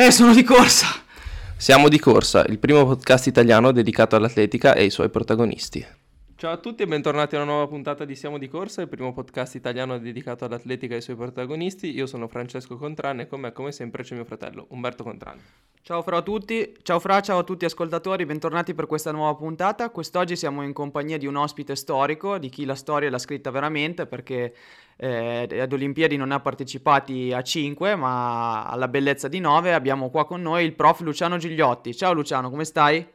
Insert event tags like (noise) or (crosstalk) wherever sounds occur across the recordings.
Eh, sono di corsa. Siamo di corsa, il primo podcast italiano dedicato all'atletica e ai suoi protagonisti. Ciao a tutti e bentornati a una nuova puntata di Siamo di Corsa, il primo podcast italiano dedicato all'atletica e ai suoi protagonisti. Io sono Francesco Contran e con me come sempre c'è mio fratello Umberto Contran. Ciao Fra a tutti, ciao Fra, ciao a tutti ascoltatori, bentornati per questa nuova puntata. Quest'oggi siamo in compagnia di un ospite storico, di chi la storia l'ha scritta veramente, perché eh, ad Olimpiadi non ha partecipati a 5, ma alla bellezza di 9. Abbiamo qua con noi il prof Luciano Gigliotti. Ciao Luciano, come stai?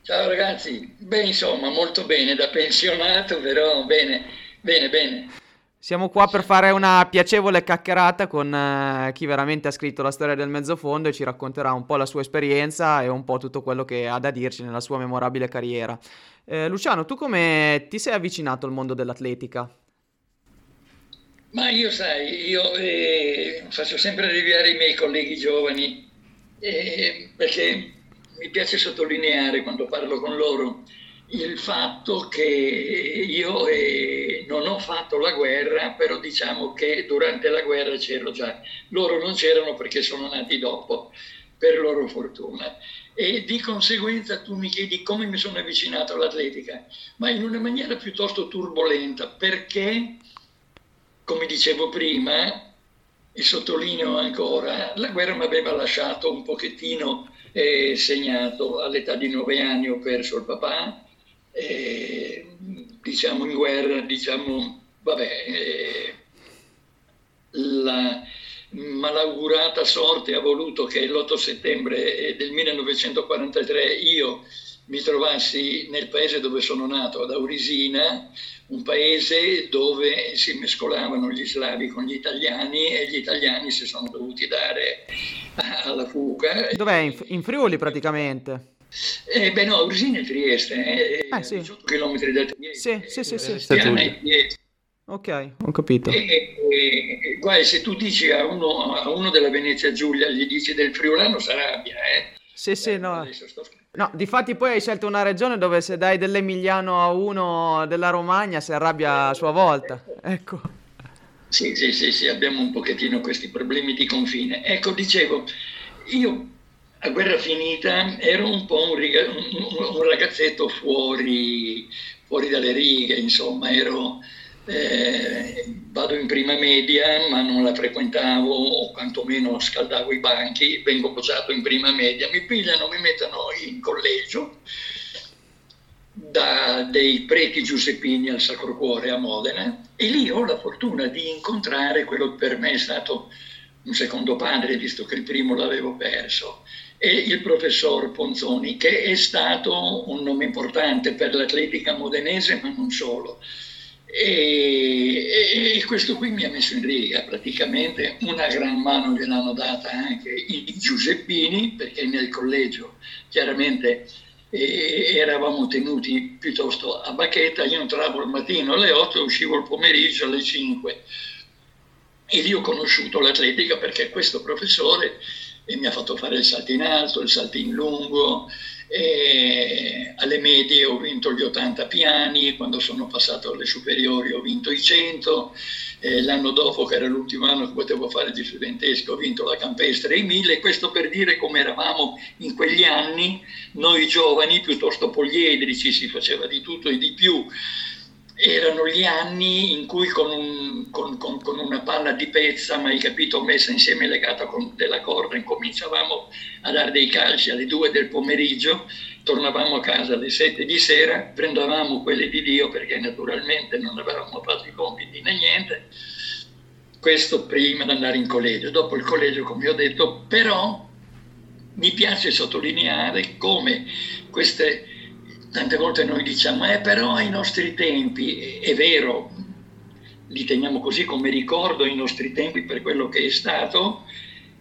Ciao ragazzi, beh insomma molto bene, da pensionato però bene, bene, bene. Siamo qua per fare una piacevole chiacchierata con eh, chi veramente ha scritto la storia del mezzofondo e ci racconterà un po' la sua esperienza e un po' tutto quello che ha da dirci nella sua memorabile carriera. Eh, Luciano, tu come ti sei avvicinato al mondo dell'atletica? Ma io sai, io eh, faccio sempre arrivare i miei colleghi giovani eh, perché mi piace sottolineare quando parlo con loro il fatto che io eh, non ho fatto la guerra, però diciamo che durante la guerra c'ero già. Loro non c'erano perché sono nati dopo, per loro fortuna. E di conseguenza tu mi chiedi come mi sono avvicinato all'atletica, ma in una maniera piuttosto turbolenta, perché, come dicevo prima, e sottolineo ancora, la guerra mi aveva lasciato un pochettino eh, segnato. All'età di nove anni ho perso il papà, eh, diciamo in guerra, diciamo, vabbè, eh, la malaugurata sorte ha voluto che l'8 settembre del 1943 io mi trovassi nel paese dove sono nato, ad Aurisina, un paese dove si mescolavano gli slavi con gli italiani e gli italiani si sono dovuti dare alla fuga. Dov'è? In, in Friuli praticamente? Eh, beh no, Aurisina è Trieste, eh, eh, sì. 18 km da Trieste. Sì, sì, sì. sì. sì. Ok, ho capito. E, e, guarda, se tu dici a uno, a uno, della Venezia Giulia, gli dici del friulano, s'arrabbia, eh? Sì, sì, no. No, difatti poi hai scelto una regione dove se dai dell'Emiliano a uno della Romagna si arrabbia a sua volta. Ecco. Sì, sì, sì, sì, abbiamo un pochettino questi problemi di confine. Ecco, dicevo, io a guerra finita ero un po' un, riga- un, un ragazzetto fuori, fuori dalle righe, insomma, ero eh, vado in prima media ma non la frequentavo o quantomeno scaldavo i banchi, vengo bocciato in prima media, mi pigliano, mi mettono in collegio da dei preti giuseppini al Sacro Cuore a Modena e lì ho la fortuna di incontrare quello che per me è stato un secondo padre, visto che il primo l'avevo perso, e il professor Ponzoni, che è stato un nome importante per l'atletica modenese, ma non solo e, e, questo qui mi ha messo in riga praticamente, una gran mano gliel'hanno data anche i Giuseppini, perché nel collegio chiaramente eh, eravamo tenuti piuttosto a bacchetta, io entravo al mattino alle 8 e uscivo il pomeriggio alle 5. E lì ho conosciuto l'atletica perché questo professore mi ha fatto fare il salto in alto, il salto in lungo, e alle medie ho vinto gli 80 piani, quando sono passato alle superiori ho vinto i 100, eh, l'anno dopo, che era l'ultimo anno che potevo fare di studentesco, ho vinto la campestre e i 1000, questo per dire come eravamo in quegli anni, noi giovani, piuttosto poliedrici, si faceva di tutto e di più, erano gli anni in cui con, un, con, con, con, una palla di pezza, ma hai capito, messa insieme legata con della corda, incominciavamo a dare dei calci alle due del pomeriggio, tornavamo a casa alle sette di sera, prendevamo quelle di Dio perché naturalmente non avevamo fatto i compiti né niente, questo prima di andare in collegio. Dopo il collegio, come ho detto, però mi piace sottolineare come queste tante volte noi diciamo, eh, però ai nostri tempi, è vero, li teniamo così come ricordo ai nostri tempi per quello che è stato,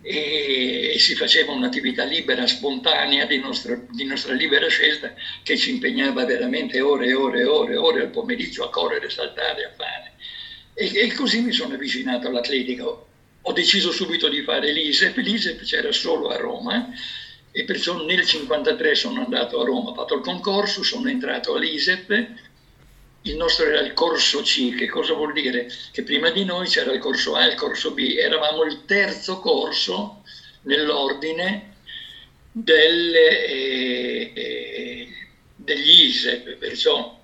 e si faceva un'attività libera, spontanea di nostra, di nostra, libera scelta che ci impegnava veramente ore e ore e ore, ore al pomeriggio a correre, saltare, a fare. E, e così mi sono avvicinato all'atletica. Ho deciso subito di fare l'ISEP, l'ISEP c'era solo a Roma e perciò nel 1953 sono andato a Roma, ho fatto il concorso, sono entrato all'ISEP, il nostro era il corso C, che cosa vuol dire? Che prima di noi c'era il corso A e il corso B, eravamo il terzo corso nell'ordine delle, eh, eh, degli ISEP, perciò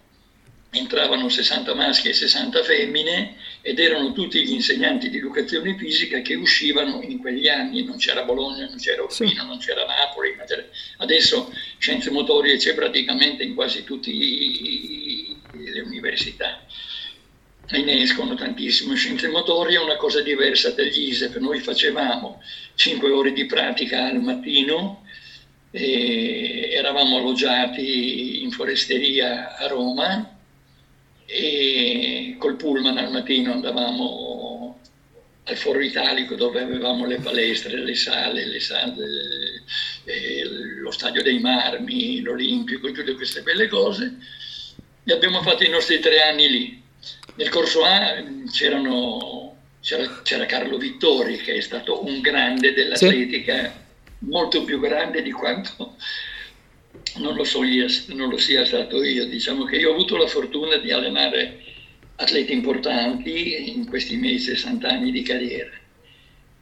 entravano 60 maschi e 60 femmine ed erano tutti gli insegnanti di educazione fisica che uscivano in quegli anni, non c'era Bologna, non c'era Urbino, sì. non c'era Napoli, c'era... adesso scienze motorie c'è praticamente in quasi tutte le università e ne escono tantissimo. Scienze motorie è una cosa diversa dagli ISEP, noi facevamo 5 ore di pratica al mattino, eravamo alloggiati in foresteria a Roma e col pullman al mattino andavamo al Foro Italico dove avevamo le palestre, le sale, le sale eh, lo Stadio dei Marmi, l'Olimpico, tutte queste belle cose e abbiamo fatto i nostri tre anni lì. Nel corso A c'era, c'era, Carlo Vittori che è stato un grande dell'atletica, sì. molto più grande di quanto non lo, so, non lo sia stato io. Diciamo che io ho avuto la fortuna di allenare atleti importanti in questi miei 60 anni di carriera.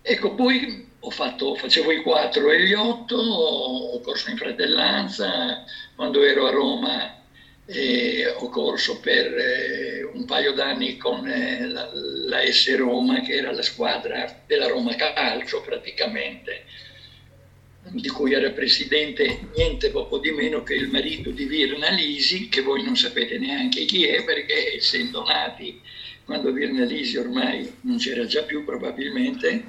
Ecco, poi fatto, facevo i 4 e gli 8, ho corso in fratellanza, quando ero a Roma eh, ho corso per eh, un paio d'anni con eh, la, la S Roma, che era la squadra della Roma Calcio praticamente di cui era presidente niente poco di meno che il marito di Virna Lisi, che voi non sapete neanche chi è, perché essendo nati quando Virna Lisi ormai non c'era già più probabilmente,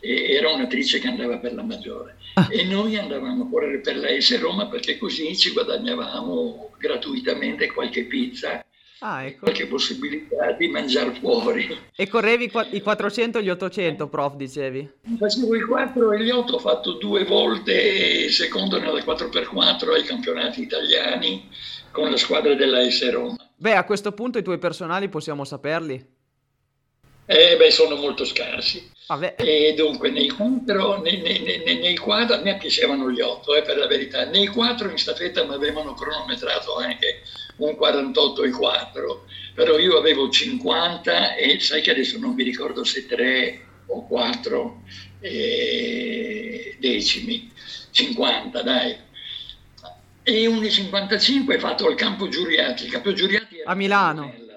era un'attrice che andava per la maggiore. Ah. E noi andavamo a correre per la S Roma perché così ci guadagnavamo gratuitamente qualche pizza Ah, ecco. qualche possibilità di mangiare fuori. E correvi i 400 e gli 800, prof, dicevi? Facevo i 4 e gli 8, ho fatto due volte secondo nella 4x4 ai campionati italiani con la squadra della S Roma. Beh, a questo punto i tuoi personali possiamo saperli? Eh, beh, sono molto scarsi. Vabbè. E dunque, nei quattro, nei, nei, nei, nei quattro, a me piacevano gli otto, eh, per la verità. Nei quattro in staffetta mi avevano cronometrato anche un 48 e 4, però io avevo 50 e sai che adesso non mi ricordo se 3 o 4 eh, decimi, 50 dai. E 1,55 fatto al campo Giuriati. Il campo Giuriati a Milano.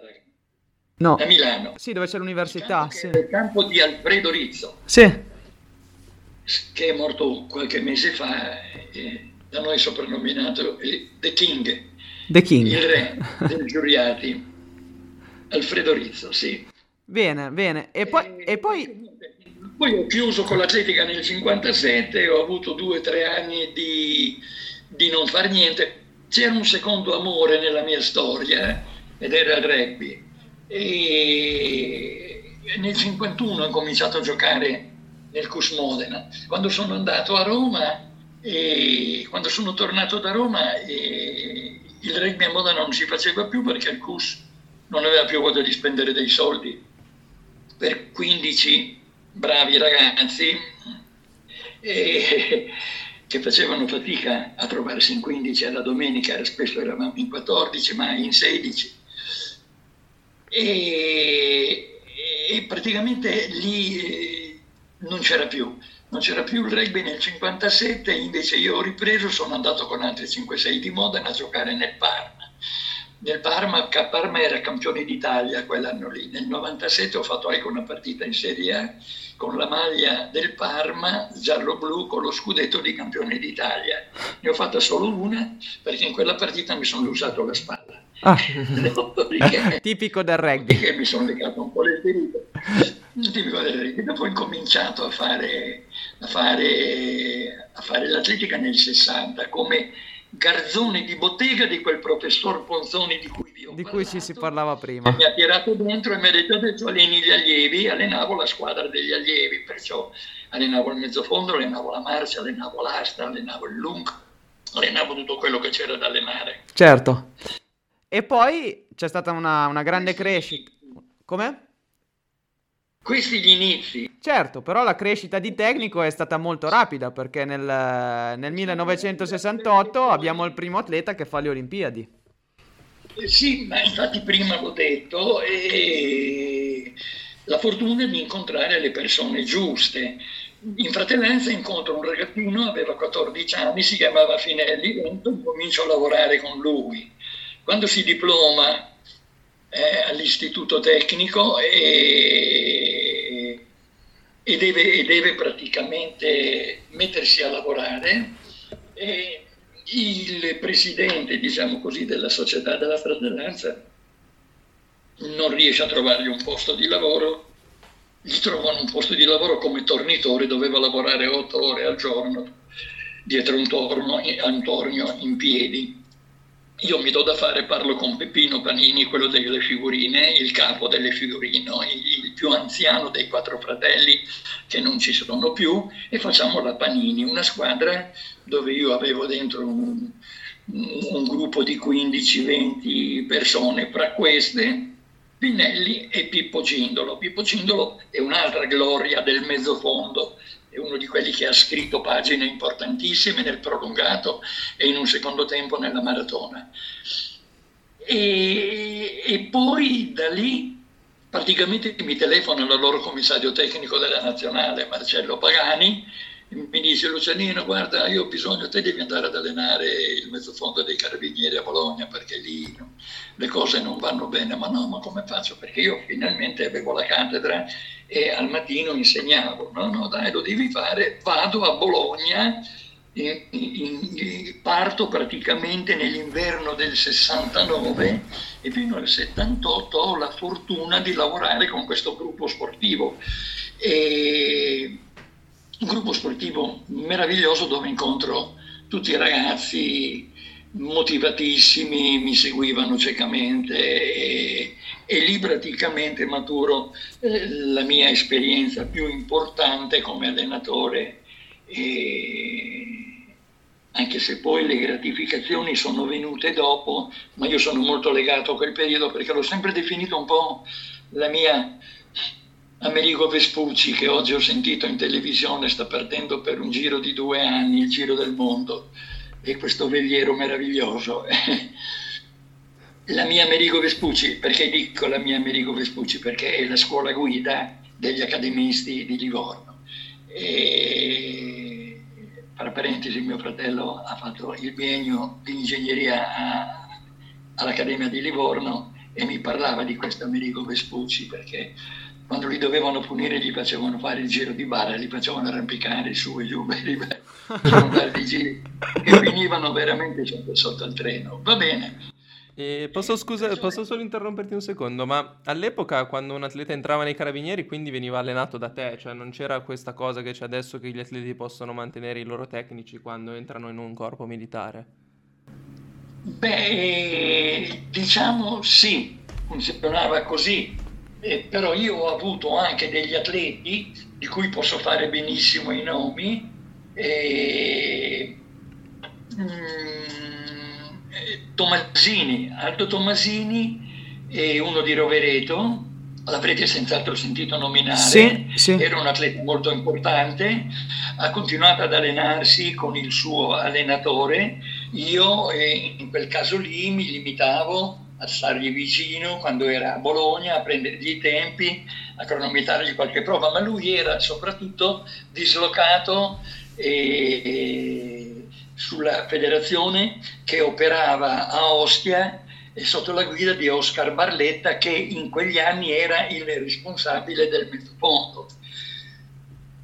No. A Milano. Sì, dove c'è l'università. Il sì. il campo di Alfredo Rizzo. Sì. Che è morto qualche mese fa, eh, da noi soprannominato The King. The King. Il re del Giuriati. Alfredo Rizzo, sì. Bene, bene. E poi... E, e poi... poi ho chiuso con l'atletica nel 57, ho avuto due o tre anni di, di non far niente. C'era un secondo amore nella mia storia eh, ed era il rugby e nel 51 ho cominciato a giocare nel Cus Modena. Quando sono andato a Roma e quando sono tornato da Roma il rugby a Modena non si faceva più perché il Cus non aveva più voglia di spendere dei soldi per 15 bravi ragazzi e, che facevano fatica a trovarsi in 15 alla domenica, spesso eravamo in 14, ma in 16 e, e praticamente lì eh, non c'era più. Non c'era più il rugby nel 57, invece io ho ripreso, sono andato con altri 5-6 di Modena a giocare nel Parma. Nel Parma, Parma era campione d'Italia quell'anno lì. Nel 97 ho fatto anche una partita in Serie A con la maglia del Parma giallo-blu con lo scudetto di campione d'Italia. Ne ho fatta solo una perché in quella partita mi sono usato la spalla. Ah. (laughs) (laughs) Tipico del rugby. Perché mi sono legato un po' le ferite. Del rugby. Dopo ho incominciato a fare, a fare, a fare l'atletica nel 60 come garzone di bottega di quel professor Ponzoni di cui vi ho di parlato, cui ci si parlava prima. Mi ha tirato dentro e mi ha detto adesso alleni gli allievi, allenavo la squadra degli allievi, perciò allenavo il mezzofondo, allenavo la marcia, allenavo l'asta, allenavo il lung, allenavo tutto quello che c'era da allenare. Certo. E poi c'è stata una, una grande crescita. Come? Questi gli inizi. Certo, però la crescita di tecnico è stata molto rapida perché nel, nel 1968 abbiamo il primo atleta che fa le Olimpiadi. Eh sì, ma infatti prima l'ho detto, e la fortuna di incontrare le persone giuste. In fratellanza incontro un ragazzino, aveva 14 anni, si chiamava Finelli, e comincio a lavorare con lui. Quando si diploma eh, all'istituto tecnico e, e, deve, e, deve, praticamente mettersi a lavorare, e il presidente, diciamo così, della società della fratellanza non riesce a trovargli un posto di lavoro, gli trovano un posto di lavoro come tornitore, doveva lavorare otto ore al giorno dietro un torno, un tornio in piedi. Io mi do da fare, parlo con Peppino Panini, quello delle figurine, il capo delle figurine, il più anziano dei quattro fratelli che non ci sono più, e facciamo la Panini, una squadra dove io avevo dentro un, un gruppo di 15-20 persone, fra queste Pinelli e Pippo Cindolo. Pippo Cindolo è un'altra gloria del mezzofondo, è uno di quelli che ha scritto pagine importantissime nel prolungato e in un secondo tempo nella maratona. E, e poi da lì praticamente mi telefona il loro commissario tecnico della nazionale, Marcello Pagani, mi dice Lucianino guarda io ho bisogno, te devi andare ad allenare il mezzofondo dei carabinieri a Bologna perché lì le cose non vanno bene, ma no, ma come faccio? Perché io finalmente avevo la cattedra e al mattino insegnavo, no, no dai lo devi fare, vado a Bologna, in, in, in, parto praticamente nell'inverno del 69 e fino al 78 ho la fortuna di lavorare con questo gruppo sportivo. E un gruppo sportivo meraviglioso dove incontro tutti i ragazzi motivatissimi, mi seguivano ciecamente e, e lì praticamente maturo eh, la mia esperienza più importante come allenatore. E, anche se poi le gratificazioni sono venute dopo, ma io sono molto legato a quel periodo perché l'ho sempre definito un po' la mia Amerigo Vespucci, che oggi ho sentito in televisione, sta perdendo per un giro di due anni il giro del mondo e questo vegliero meraviglioso. (laughs) la mia Amerigo Vespucci, perché dico la mia Amerigo Vespucci? Perché è la scuola guida degli accademisti di Livorno. E, tra parentesi, mio fratello ha fatto il biennio di ingegneria a, all'Accademia di Livorno e mi parlava di questo Amerigo Vespucci perché quando li dovevano punire gli facevano fare il giro di barra, li facevano arrampicare su e giù per i (laughs) giri e venivano veramente sotto, sotto il treno. Va bene. E posso, scusa, posso solo interromperti un secondo, ma all'epoca quando un atleta entrava nei carabinieri quindi veniva allenato da te, cioè non c'era questa cosa che c'è adesso che gli atleti possono mantenere i loro tecnici quando entrano in un corpo militare? Beh, diciamo sì, funzionava così, eh, però io ho avuto anche degli atleti di cui posso fare benissimo i nomi. Eh, Tomasini, Aldo Tomasini è uno di Rovereto, l'avrete senz'altro sentito nominare, sì, sì. era un atleta molto importante, ha continuato ad allenarsi con il suo allenatore, io eh, in quel caso lì mi limitavo a stargli vicino quando era a Bologna, a prendergli i tempi, a cronometrargli qualche prova, ma lui era soprattutto dislocato e, sulla federazione che operava a Ostia e sotto la guida di Oscar Barletta che in quegli anni era il responsabile del mezzofondo.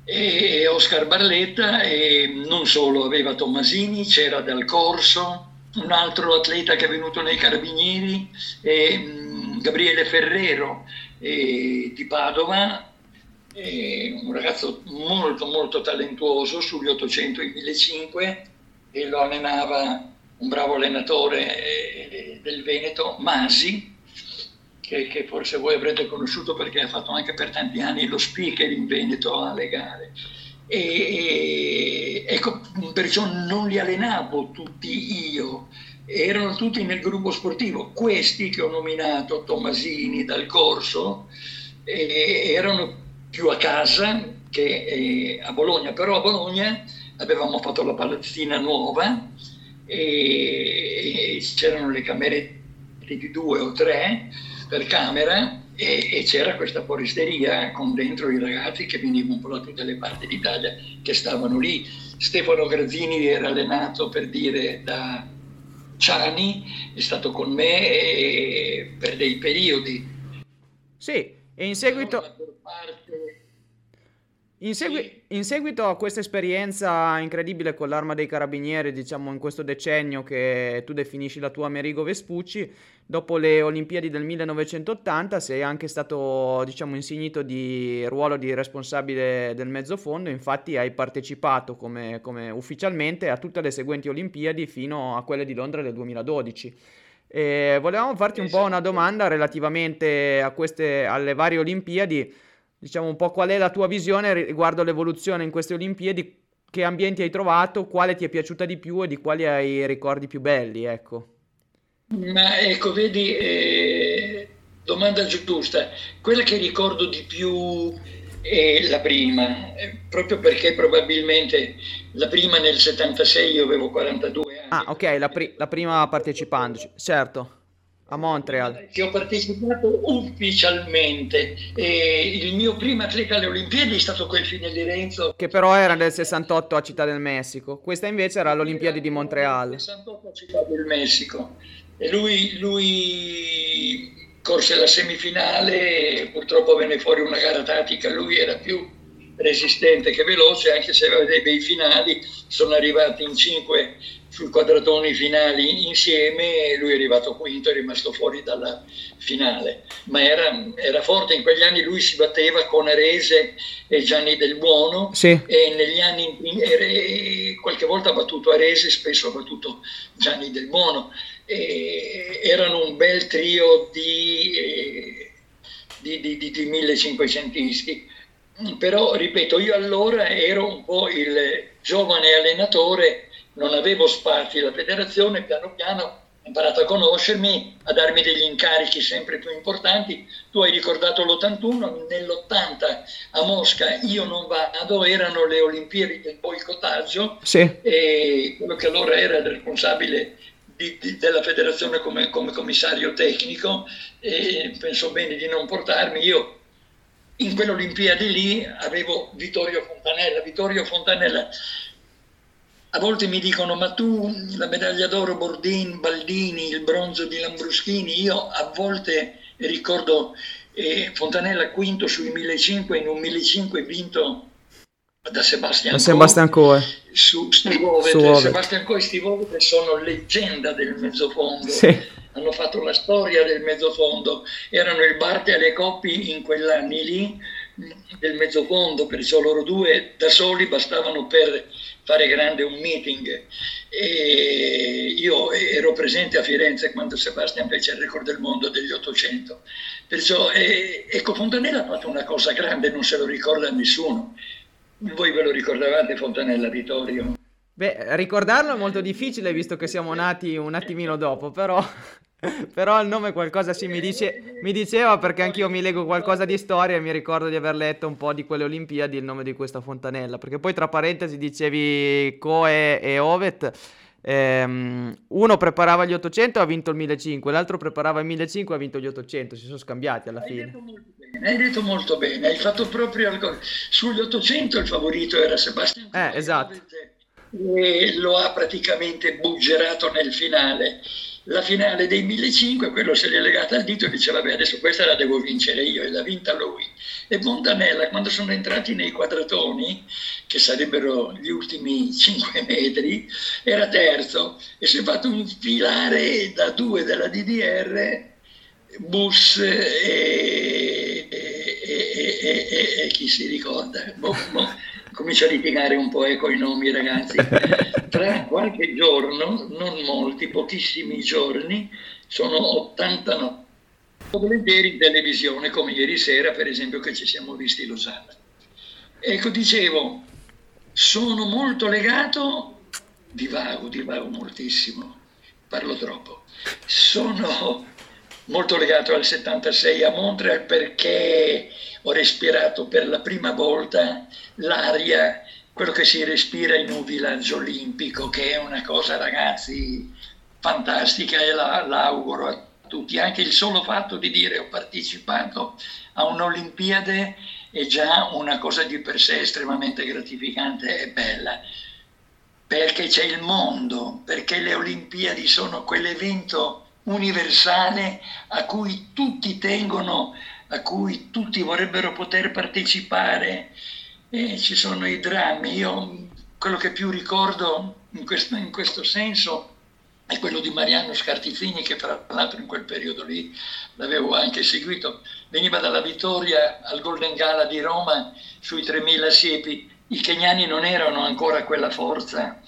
E Oscar Barletta e non solo aveva Tommasini, c'era Dal Corso, un altro atleta che è venuto nei Carabinieri è mm, Gabriele Ferrero di Padova, un ragazzo molto molto talentuoso sugli 800 e i 1500 e lo allenava un bravo allenatore eh, del Veneto, Masi, che, che, forse voi avrete conosciuto perché ha fatto anche per tanti anni lo speaker in Veneto alle gare. E, ecco, perciò non li allenavo tutti io, erano tutti nel gruppo sportivo. Questi che ho nominato, Tomasini dal corso, eh, erano più a casa che eh, a Bologna, però a Bologna avevamo fatto la palazzina nuova e, e c'erano le camere di due o tre per camera e, e, c'era questa foresteria con dentro i ragazzi che venivano un po' da tutte le parti d'Italia che stavano lì. Stefano Grazzini era allenato per dire da Ciani, è stato con me per dei periodi. Sì, e in seguito... In, segui- in, seguito a questa esperienza incredibile con l'arma dei carabinieri, diciamo in questo decennio che tu definisci la tua Amerigo Vespucci, dopo le Olimpiadi del 1980 sei anche stato diciamo insignito di ruolo di responsabile del mezzofondo, infatti hai partecipato come, come ufficialmente a tutte le seguenti Olimpiadi fino a quelle di Londra del 2012. E volevamo farti un po' una domanda relativamente a queste, alle varie Olimpiadi diciamo un po' qual è la tua visione riguardo l'evoluzione in queste Olimpiadi, che ambienti hai trovato, quale ti è piaciuta di più e di quali hai i ricordi più belli, ecco. Ma ecco, vedi, eh, domanda giusta, quella che ricordo di più è la prima, eh, proprio perché probabilmente la prima nel 76 io avevo 42 anni. Ah, ok, la, pri- la prima partecipandoci, certo a Montreal. Che ho partecipato ufficialmente. E il mio primo atleta alle Olimpiadi è stato quel fine di Renzo. Che però era nel 68 a Città del Messico. Questa invece era all'Olimpiadi di Montreal. 68 a Città del Messico. E lui, lui corse la semifinale, purtroppo venne fuori una gara tattica, lui era più resistente che veloce, anche se aveva dei bei finali, sono arrivati in cinque sui quadratoni finali insieme e lui è arrivato quinto, è rimasto fuori dalla finale. Ma era, era forte, in quegli anni lui si batteva con Arese e Gianni Del Buono sì. e negli anni qualche volta ha battuto Arese, spesso ha battuto Gianni Del Buono. E erano un bel trio di, eh, di, di, di, di 1500isti. Però, ripeto, io allora ero un po' il giovane allenatore non avevo spazi, la federazione piano piano ha imparato a conoscermi, a darmi degli incarichi sempre più importanti. Tu hai ricordato l'81, nell'80 a Mosca io non vado, erano le Olimpiadi del boicottaggio sì. e quello che allora era il responsabile di, di, della federazione come, come commissario tecnico e penso bene di non portarmi. Io in quell'Olimpiadi lì avevo Vittorio Fontanella. Vittorio Fontanella a volte mi dicono, ma tu la medaglia d'oro Bordin, Baldini, il bronzo di Lambruschini, io a volte ricordo eh, Fontanella quinto sui 1500 in un 1500 vinto da Sebastian, da Sebastian Coe. Su Steve Sebastian Coe e Steve sono leggenda del mezzofondo. Sì. hanno fatto la storia del mezzofondo. Erano il Barte e le Coppi in quell'anni lì del mezzofondo perciò loro due da soli bastavano per fare grande un meeting. E io ero presente a Firenze quando Sebastian fece il record del mondo degli 800. Perciò, eh, ecco, Fontanella ha fatto una cosa grande, non se lo ricorda nessuno. Voi ve lo ricordavate Fontanella, Vittorio? Beh, ricordarlo è molto difficile visto che siamo nati un attimino dopo, però (laughs) Però il nome qualcosa sì mi, dice, mi diceva perché anch'io mi leggo qualcosa di storia e mi ricordo di aver letto un po' di quelle Olimpiadi il nome di questa fontanella. Perché poi tra parentesi dicevi Coe e Ovet. Ehm, uno preparava gli 800 e ha vinto il 1500, l'altro preparava il 1500 e ha vinto gli 800. Si sono scambiati alla fine. Hai detto molto bene, hai, detto molto bene. hai fatto proprio sugli 800 il favorito era Sebastian. Eh, esatto. E lo ha praticamente buggerato nel finale la finale dei 1500, quello se l'è legata al dito e dice vabbè adesso questa la devo vincere io e l'ha vinta lui. E Montanella quando sono entrati nei quadratoni, che sarebbero gli ultimi 5 metri, era terzo e si è fatto infilare da due della DDR Bus e, e, e, e chi si ricorda. Boh, boh comincia a litigare un po' con i nomi ragazzi. (laughs) Tra qualche giorno, non molti, pochissimi giorni, sono 89 volentieri in televisione come ieri sera per esempio che ci siamo visti Losanna. Ecco, dicevo, sono molto legato, divago, divago moltissimo, parlo troppo, sono molto legato al 76 a Montreal perché ho respirato per la prima volta l'aria, quello che si respira in un villaggio olimpico, che è una cosa ragazzi fantastica e la, l'auguro a tutti. Anche il solo fatto di dire ho partecipato a un'Olimpiade è già una cosa di per sé estremamente gratificante e bella, perché c'è il mondo, perché le Olimpiadi sono quell'evento universale a cui tutti tengono, a cui tutti vorrebbero poter partecipare. E ci sono i drammi. Io quello che più ricordo in questo, in questo senso è quello di Mariano Scartizzini che fra l'altro in quel periodo lì l'avevo anche seguito, veniva dalla vittoria al Golden Gala di Roma sui 3000 siepi, i keniani non erano ancora quella forza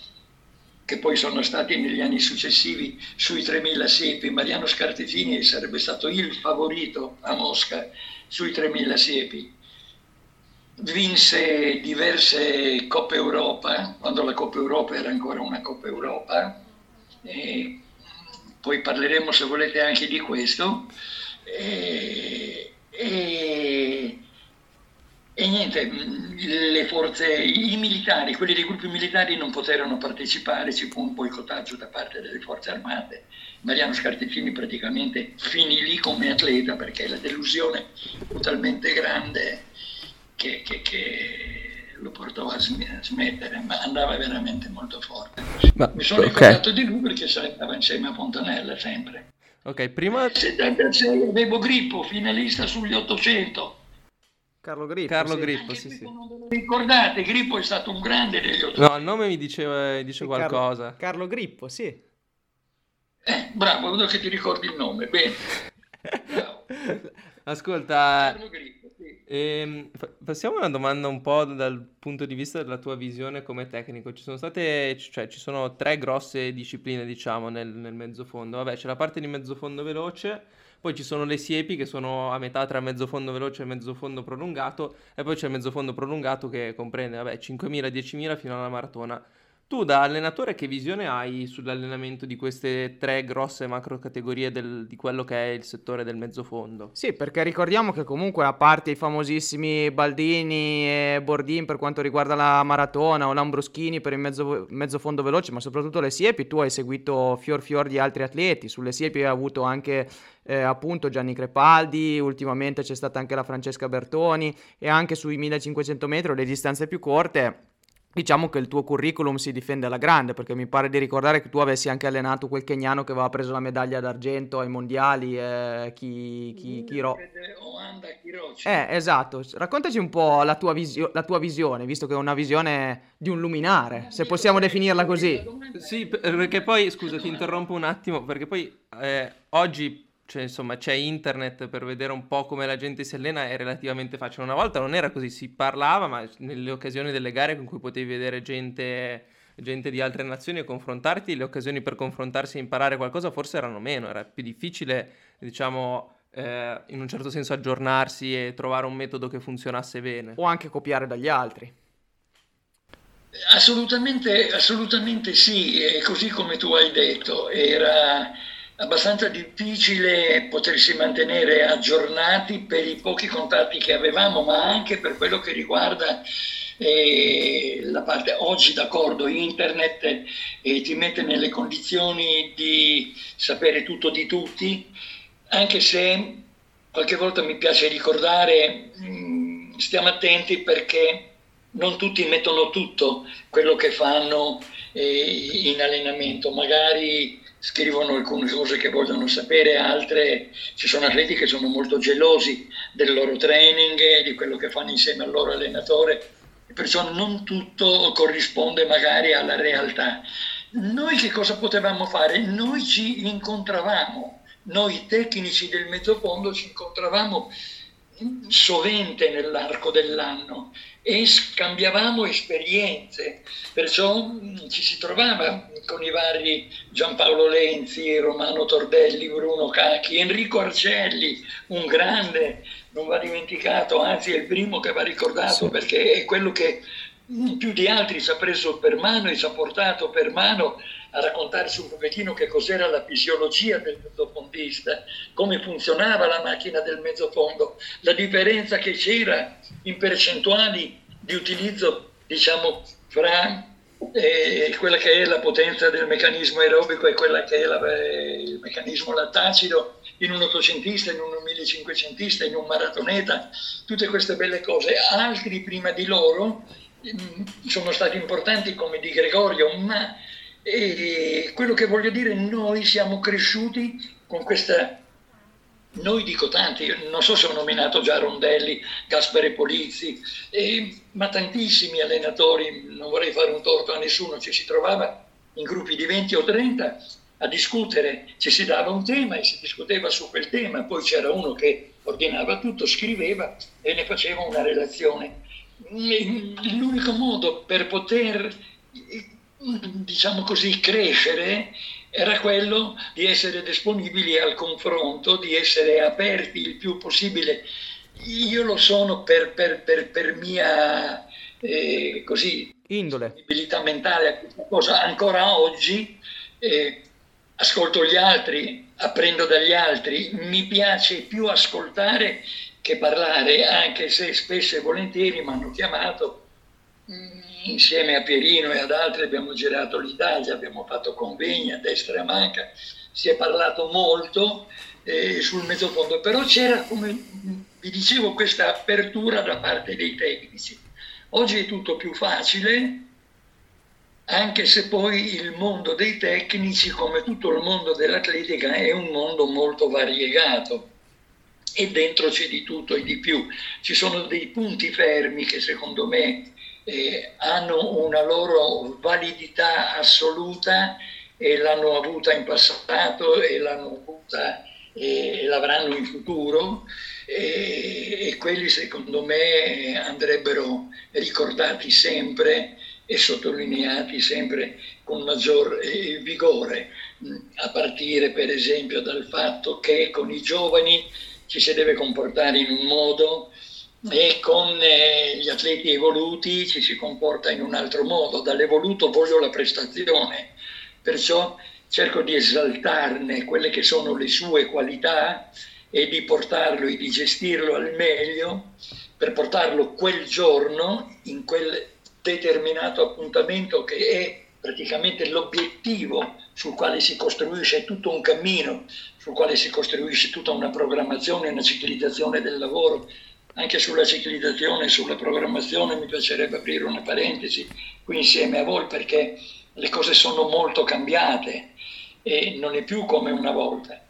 che poi sono stati negli anni successivi sui 3000 siepi, Mariano Scartizzini sarebbe stato il favorito a Mosca sui 3000 siepi. Vinse diverse Coppe Europa, quando la Coppa Europa era ancora una Coppa Europa, e poi parleremo se volete anche di questo. E, e, e, niente, le forze, i militari, quelli dei gruppi militari non poterono partecipare, ci fu un boicottaggio da parte delle forze armate. Mariano Scartefini praticamente finì lì come atleta perché la delusione fu talmente grande che, che, che lo portò a smettere, ma andava veramente molto forte. Ma, Mi sono okay. ricordato di lui perché stava insieme a Fontanella sempre. Ok, prima... 76 avevo Grippo, finalista sugli 800. Carlo Grippo. Carlo sì. Grippo, sì, sì. ricordate, Grippo è stato un grande degli 800. No, il nome mi dice, dice qualcosa. Carlo, Carlo Grippo, sì. Eh, bravo, vedo che ti ricordi il nome, bene. (laughs) Ascolta, Carlo Grippo. Ehm, passiamo a una domanda un po' dal punto di vista della tua visione come tecnico. Ci sono state, cioè, ci sono tre grosse discipline, diciamo, nel, nel mezzofondo. Vabbè, c'è la parte di mezzofondo veloce, poi ci sono le siepi che sono a metà tra mezzofondo veloce e mezzofondo prolungato, e poi c'è il mezzofondo prolungato che comprende, vabbè, 5.000, 10.000 fino alla maratona. Tu da allenatore che visione hai sull'allenamento di queste tre grosse macro categorie del, di quello che è il settore del mezzofondo? Sì, perché ricordiamo che comunque a parte i famosissimi Baldini e Bordin per quanto riguarda la maratona o Lambruschini per il mezzo, mezzofondo veloce, ma soprattutto le siepi, tu hai seguito fior fior di altri atleti, sulle siepi hai avuto anche eh, appunto Gianni Crepaldi, ultimamente c'è stata anche la Francesca Bertoni e anche sui 1500 metri le distanze più corte diciamo che il tuo curriculum si difende alla grande, perché mi pare di ricordare che tu avessi anche allenato quel keniano che aveva preso la medaglia d'argento ai mondiali, eh, chi, chi, Kiro. Eh, esatto. Raccontaci un po' la tua, visio- la tua, visione, visto che è una visione di un luminare, se possiamo definirla così. Sì, perché poi, scusa, ti interrompo un attimo, perché poi eh, oggi cioè, insomma, c'è internet per vedere un po' come la gente si allena, è relativamente facile. Una volta non era così, si parlava, ma nelle occasioni delle gare con cui potevi vedere gente, gente di altre nazioni e confrontarti, le occasioni per confrontarsi e imparare qualcosa forse erano meno, era più difficile, diciamo, eh, in un certo senso aggiornarsi e trovare un metodo che funzionasse bene. O anche copiare dagli altri. Assolutamente, assolutamente sì, e così come tu hai detto, era abbastanza difficile potersi mantenere aggiornati per i pochi contatti che avevamo, ma anche per quello che riguarda eh, la parte oggi d'accordo internet eh, ti mette nelle condizioni di sapere tutto di tutti, anche se qualche volta mi piace ricordare mh, mm, stiamo attenti perché non tutti mettono tutto quello che fanno eh, in allenamento, magari scrivono alcune cose che vogliono sapere, altre ci sono atleti che sono molto gelosi del loro training, di quello che fanno insieme al loro allenatore, perciò non tutto corrisponde magari alla realtà. Noi che cosa potevamo fare? Noi ci incontravamo, noi tecnici del mezzofondo ci incontravamo sovente nell'arco dell'anno e scambiavamo esperienze, perciò ci si trovava con i vari Giampaolo Lenzi, Romano Tordelli, Bruno Cacchi, Enrico Arcelli, un grande, non va dimenticato, anzi è il primo che va ricordato sì. perché è quello che più di altri ci ha preso per mano e ci ha portato per mano a raccontarci un pochettino che cos'era la fisiologia del mezzofondista, come funzionava la macchina del mezzofondo, la differenza che c'era in percentuali di utilizzo, diciamo, fra eh, quella che è la potenza del meccanismo aerobico e quella che è la, il meccanismo lattacido in un ottocentista, in un millecinquecentista, in un maratoneta, tutte queste belle cose. Altri prima di loro sono stati importanti come di Gregorio, ma eh, quello che voglio dire, noi siamo cresciuti con questa, noi dico tanti, non so se ho nominato già Rondelli, Gaspare Polizzi, eh, ma tantissimi allenatori, non vorrei fare un torto a nessuno, ci si trovava in gruppi di 20 o 30 a discutere, ci si dava un tema e si discuteva su quel tema, poi c'era uno che ordinava tutto, scriveva e ne faceva una relazione. L'unico modo per poter, diciamo così, crescere era quello di essere disponibili al confronto, di essere aperti il più possibile. Io lo sono per, per, per, per mia eh, così, indole, abilità mentale a questa cosa. Ancora oggi eh, ascolto gli altri, apprendo dagli altri, mi piace più ascoltare che parlare, anche se spesso e volentieri mi hanno chiamato mm, insieme a Pierino e ad altri abbiamo girato l'Italia, abbiamo fatto convegni a destra e a manca, si è parlato molto eh, sul mezzofondo, però c'era, come vi dicevo, questa apertura da parte dei tecnici. Oggi è tutto più facile, anche se poi il mondo dei tecnici, come tutto il mondo dell'atletica, è un mondo molto variegato e dentro c'è di tutto e di più. Ci sono dei punti fermi che secondo me eh, hanno una loro validità assoluta e l'hanno avuta in passato e l'hanno avuta e l'avranno in futuro. E, e quelli secondo me andrebbero ricordati sempre e sottolineati sempre con maggior eh, vigore, a partire per esempio dal fatto che con i giovani ci si deve comportare in un modo e con eh, gli atleti evoluti ci si comporta in un altro modo. Dall'evoluto voglio la prestazione, perciò cerco di esaltarne quelle che sono le sue qualità e di portarlo e di gestirlo al meglio per portarlo quel giorno in quel determinato appuntamento che è praticamente l'obiettivo sul quale si costruisce tutto un cammino, sul quale si costruisce tutta una programmazione, una ciclizzazione del lavoro. Anche sulla ciclizzazione sulla programmazione mi piacerebbe aprire una parentesi qui insieme a voi perché le cose sono molto cambiate e non è più come una volta.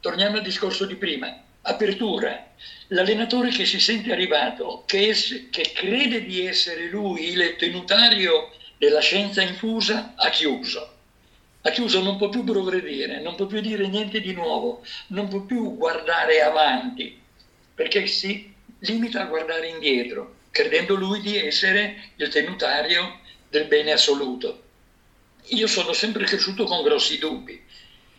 Torniamo al discorso di prima, apertura. L'allenatore che si sente arrivato, che, es- che crede di essere lui il tenutario della scienza infusa, ha chiuso ha chiuso, non può più progredire, non può più dire niente di nuovo, non può più guardare avanti, perché si limita a guardare indietro, credendo lui di essere il tenutario del bene assoluto. Io sono sempre cresciuto con grossi dubbi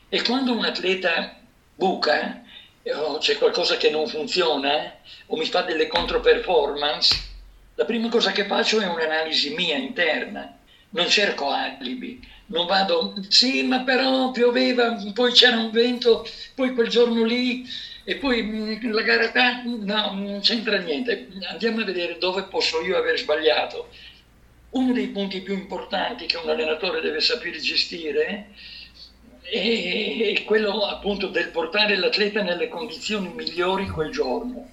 e quando un atleta buca o c'è qualcosa che non funziona o mi fa delle controperformance, la prima cosa che faccio è un'analisi mia interna, non cerco alibi, non vado, sì, ma però pioveva, poi c'era un vento, poi quel giorno lì, e poi mm, la gara, no, non c'entra niente. Andiamo a vedere dove posso io aver sbagliato. Uno dei punti più importanti che un allenatore deve sapere gestire è quello appunto del portare l'atleta nelle condizioni migliori quel giorno.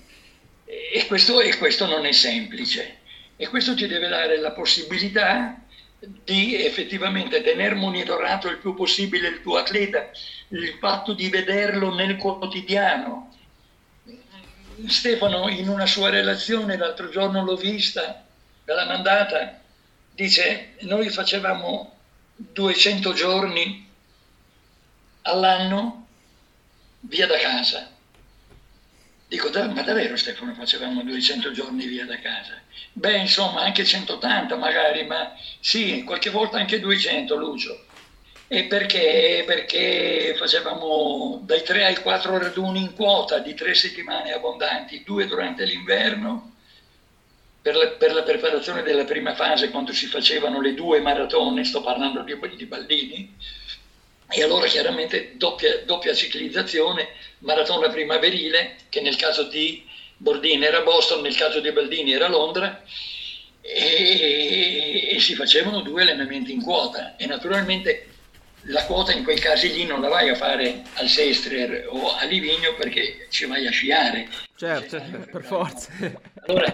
E questo, e questo non è semplice. E questo ti deve dare la possibilità di effettivamente tenere monitorato il più possibile il tuo atleta, il fatto di vederlo nel quotidiano. Stefano in una sua relazione, l'altro giorno l'ho vista, me l'ha mandata, dice noi facevamo 200 giorni all'anno via da casa Dico, ma davvero Stefano facevamo 200 giorni via da casa? Beh, insomma, anche 180 magari, ma sì, qualche volta anche 200, Lucio. E perché? Perché facevamo dai 3 ai 4 raduni in quota di tre settimane abbondanti, due durante l'inverno, per la, per la, preparazione della prima fase, quando si facevano le due maratone, sto parlando di, di Baldini, e allora chiaramente doppia, doppia ciclizzazione, maratona primaverile, che nel caso di Bordini era Boston, nel caso di Baldini era Londra, e, e si facevano due allenamenti in quota e naturalmente la quota in quei casi lì non la vai a fare al Sestrer o a Livigno perché ci vai a sciare. Certo, (laughs) per forza. Allora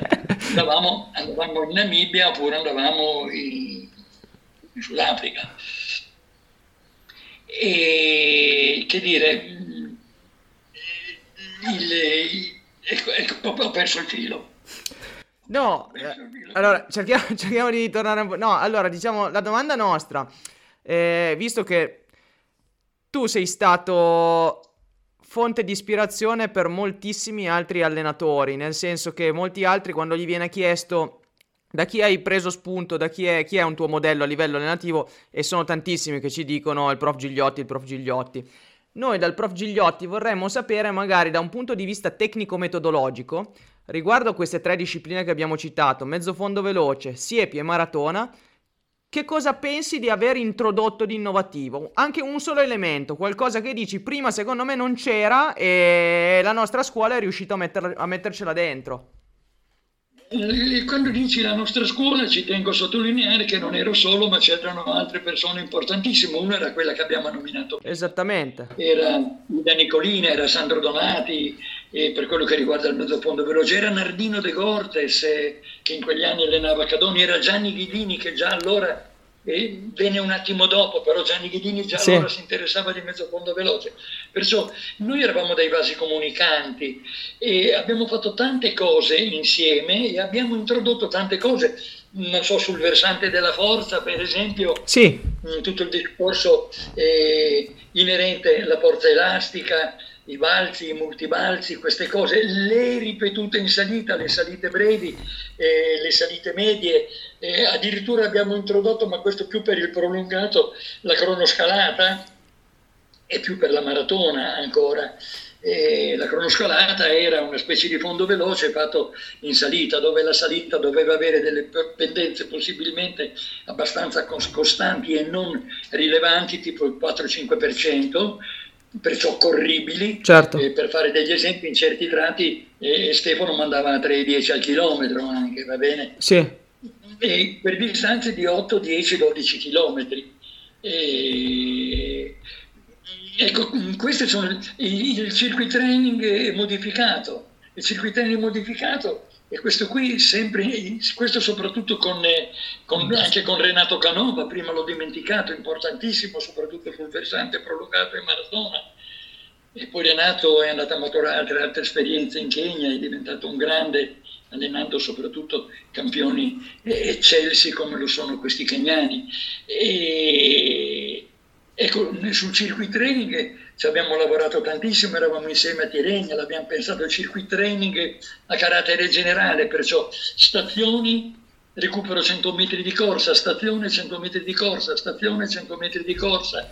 andavamo, andavamo, in Namibia oppure andavamo in, in Sudafrica. E che dire, il, ecco, ecco, ho perso il filo. No, eh, allora cerchiamo, (laughs) cerchiamo, di tornare un po'. No, allora diciamo la domanda nostra, eh, visto che tu sei stato fonte di ispirazione per moltissimi altri allenatori, nel senso che molti altri quando gli viene chiesto da chi hai preso spunto, da chi è, chi è un tuo modello a livello allenativo, e sono tantissimi che ci dicono il prof Gigliotti, il prof Gigliotti. Noi dal prof Gigliotti vorremmo sapere magari da un punto di vista tecnico-metodologico Riguardo a queste tre discipline che abbiamo citato, mezzo fondo veloce, siepi e maratona, che cosa pensi di aver introdotto di innovativo? Anche un solo elemento, qualcosa che dici prima secondo me non c'era e la nostra scuola è riuscita a, metter- a mettercela dentro. Eh, quando dici la nostra scuola ci tengo a sottolineare che non ero solo ma c'erano altre persone importantissime, una era quella che abbiamo nominato. Esattamente. Era Ida Nicolina, era Sandro Donati e per quello che riguarda il mezzo fondo veloce era Nardino De Cortes eh, che in quegli anni allenava Cadoni, era Gianni Ghidini che già allora venne un attimo dopo, però Gianni Ghidini già sì. allora si interessava di mezzo fondo veloce. Perciò noi eravamo dei vasi comunicanti e abbiamo fatto tante cose insieme e abbiamo introdotto tante cose. Non so, sul versante della forza, per esempio, sì. tutto il discorso eh, inerente alla forza elastica, i balzi, i multibalzi, queste cose, le ripetute in salita, le salite brevi, eh, le salite medie, eh, addirittura abbiamo introdotto, ma questo più per il prolungato, la cronoscalata e più per la maratona ancora. E la cronoscalata era una specie di fondo veloce fatto in salita, dove la salita doveva avere delle pendenze possibilmente abbastanza costanti e non rilevanti, tipo il 4-5%, perciò corribili. Certo. Eh, per fare degli esempi, in certi tratti eh, Stefano mandava 3-10 al chilometro anche, va bene? Sì. E per distanze di 8, 10, 12 chilometri. E... Ecco, questi sono il, il circuit training modificato. Il circuit training modificato e questo qui sempre, questo soprattutto con, con, anche con Renato Canova, prima l'ho dimenticato, importantissimo soprattutto sul versante prolungato in maratona. E poi Renato è andato a maturare altre, altre esperienze in Kenya, è diventato un grande, allenando soprattutto campioni eccelsi come lo sono questi kenyani. E, Ecco, sul circuit training ci abbiamo lavorato tantissimo, eravamo insieme a Tiregna, l'abbiamo pensato il circuit training a carattere generale, perciò stazioni, recupero 100 metri di corsa, stazione 100 metri di corsa, stazione 100 metri di corsa.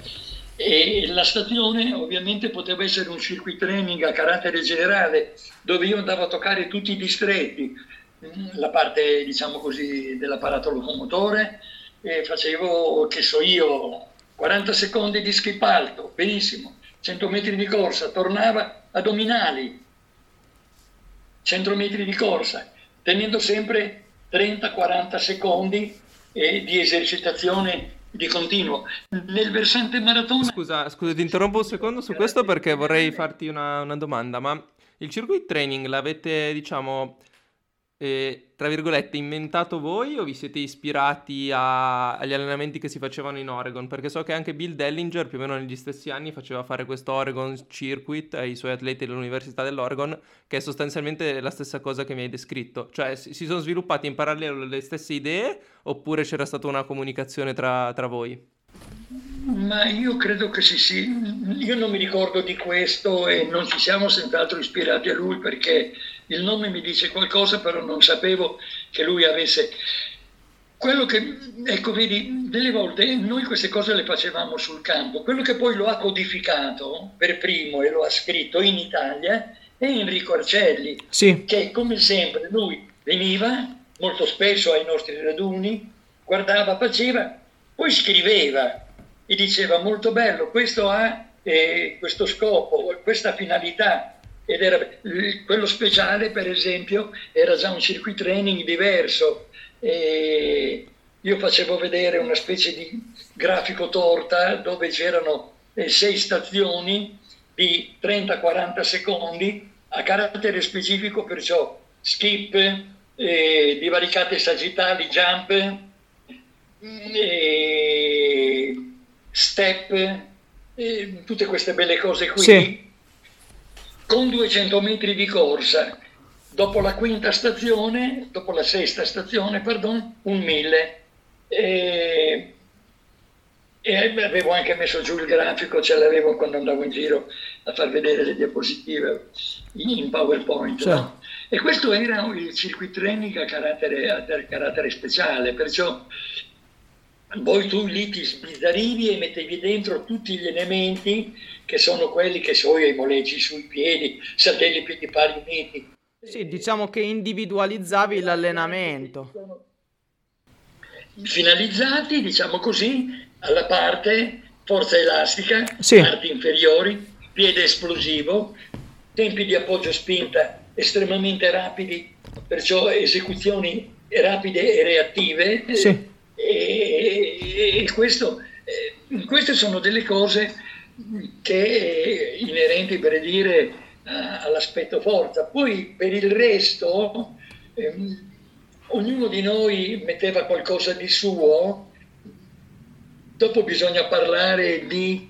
E la stazione ovviamente poteva essere un circuit training a carattere generale, dove io andavo a toccare tutti i distretti, la parte diciamo così dell'apparato locomotore, e facevo, che so io, 40 secondi di skip alto, benissimo, 100 metri di corsa, tornava addominali, 100 metri di corsa, tenendo sempre 30-40 secondi eh, di esercitazione di continuo. Nel versante maratona... Scusa, scusa, ti interrompo un secondo su questo perché vorrei farti una, una domanda, ma il circuit training l'avete, diciamo, eh, tra virgolette, inventato voi o vi siete ispirati a, agli allenamenti che si facevano in Oregon? Perché so che anche Bill Dellinger, più o meno negli stessi anni, faceva fare questo Oregon Circuit ai suoi atleti dell'Università dell'Oregon, che è sostanzialmente la stessa cosa che mi hai descritto. Cioè, si, sono sviluppati in parallelo le stesse idee oppure c'era stata una comunicazione tra, tra voi? Ma io credo che sì, sì. Io non mi ricordo di questo e non ci siamo senz'altro ispirati a lui perché il nome mi dice qualcosa, però non sapevo che lui avesse... Quello che, ecco, vedi, delle volte noi queste cose le facevamo sul campo. Quello che poi lo ha codificato per primo e lo ha scritto in Italia è Enrico Arcelli, sì. che come sempre lui veniva molto spesso ai nostri raduni, guardava, faceva, poi scriveva e diceva molto bello, questo ha eh, questo scopo, questa finalità. Era quello speciale, per esempio, era già un circuit training diverso. E io facevo vedere una specie di grafico torta dove c'erano eh, sei stazioni di 30-40 secondi a carattere specifico, perciò skip, eh, divaricate sagittali, jump, eh, step, eh, tutte queste belle cose qui, sì. Con 200 metri di corsa. Dopo la quinta stazione, dopo la sesta stazione, pardon, un mille. E, e avevo anche messo giù il grafico, ce l'avevo quando andavo in giro a far vedere le diapositive in PowerPoint. Sì. No? E questo era il circuit training a carattere, a carattere speciale, perciò poi tu lì ti sbizzarrivi e mettevi dentro tutti gli elementi che sono quelli che so i moleggi sui piedi, saltelli i piedi pari uniti. Sì, diciamo che individualizzavi l'allenamento. Finalizzati, diciamo così, alla parte forza elastica, sì. parti inferiori, piede esplosivo, tempi di appoggio spinta estremamente rapidi, perciò esecuzioni rapide e reattive. Sì e, e questo, eh, queste sono delle cose che inerenti per dire all'aspetto forza. Poi per il resto ehm, ognuno di noi metteva qualcosa di suo, dopo bisogna parlare di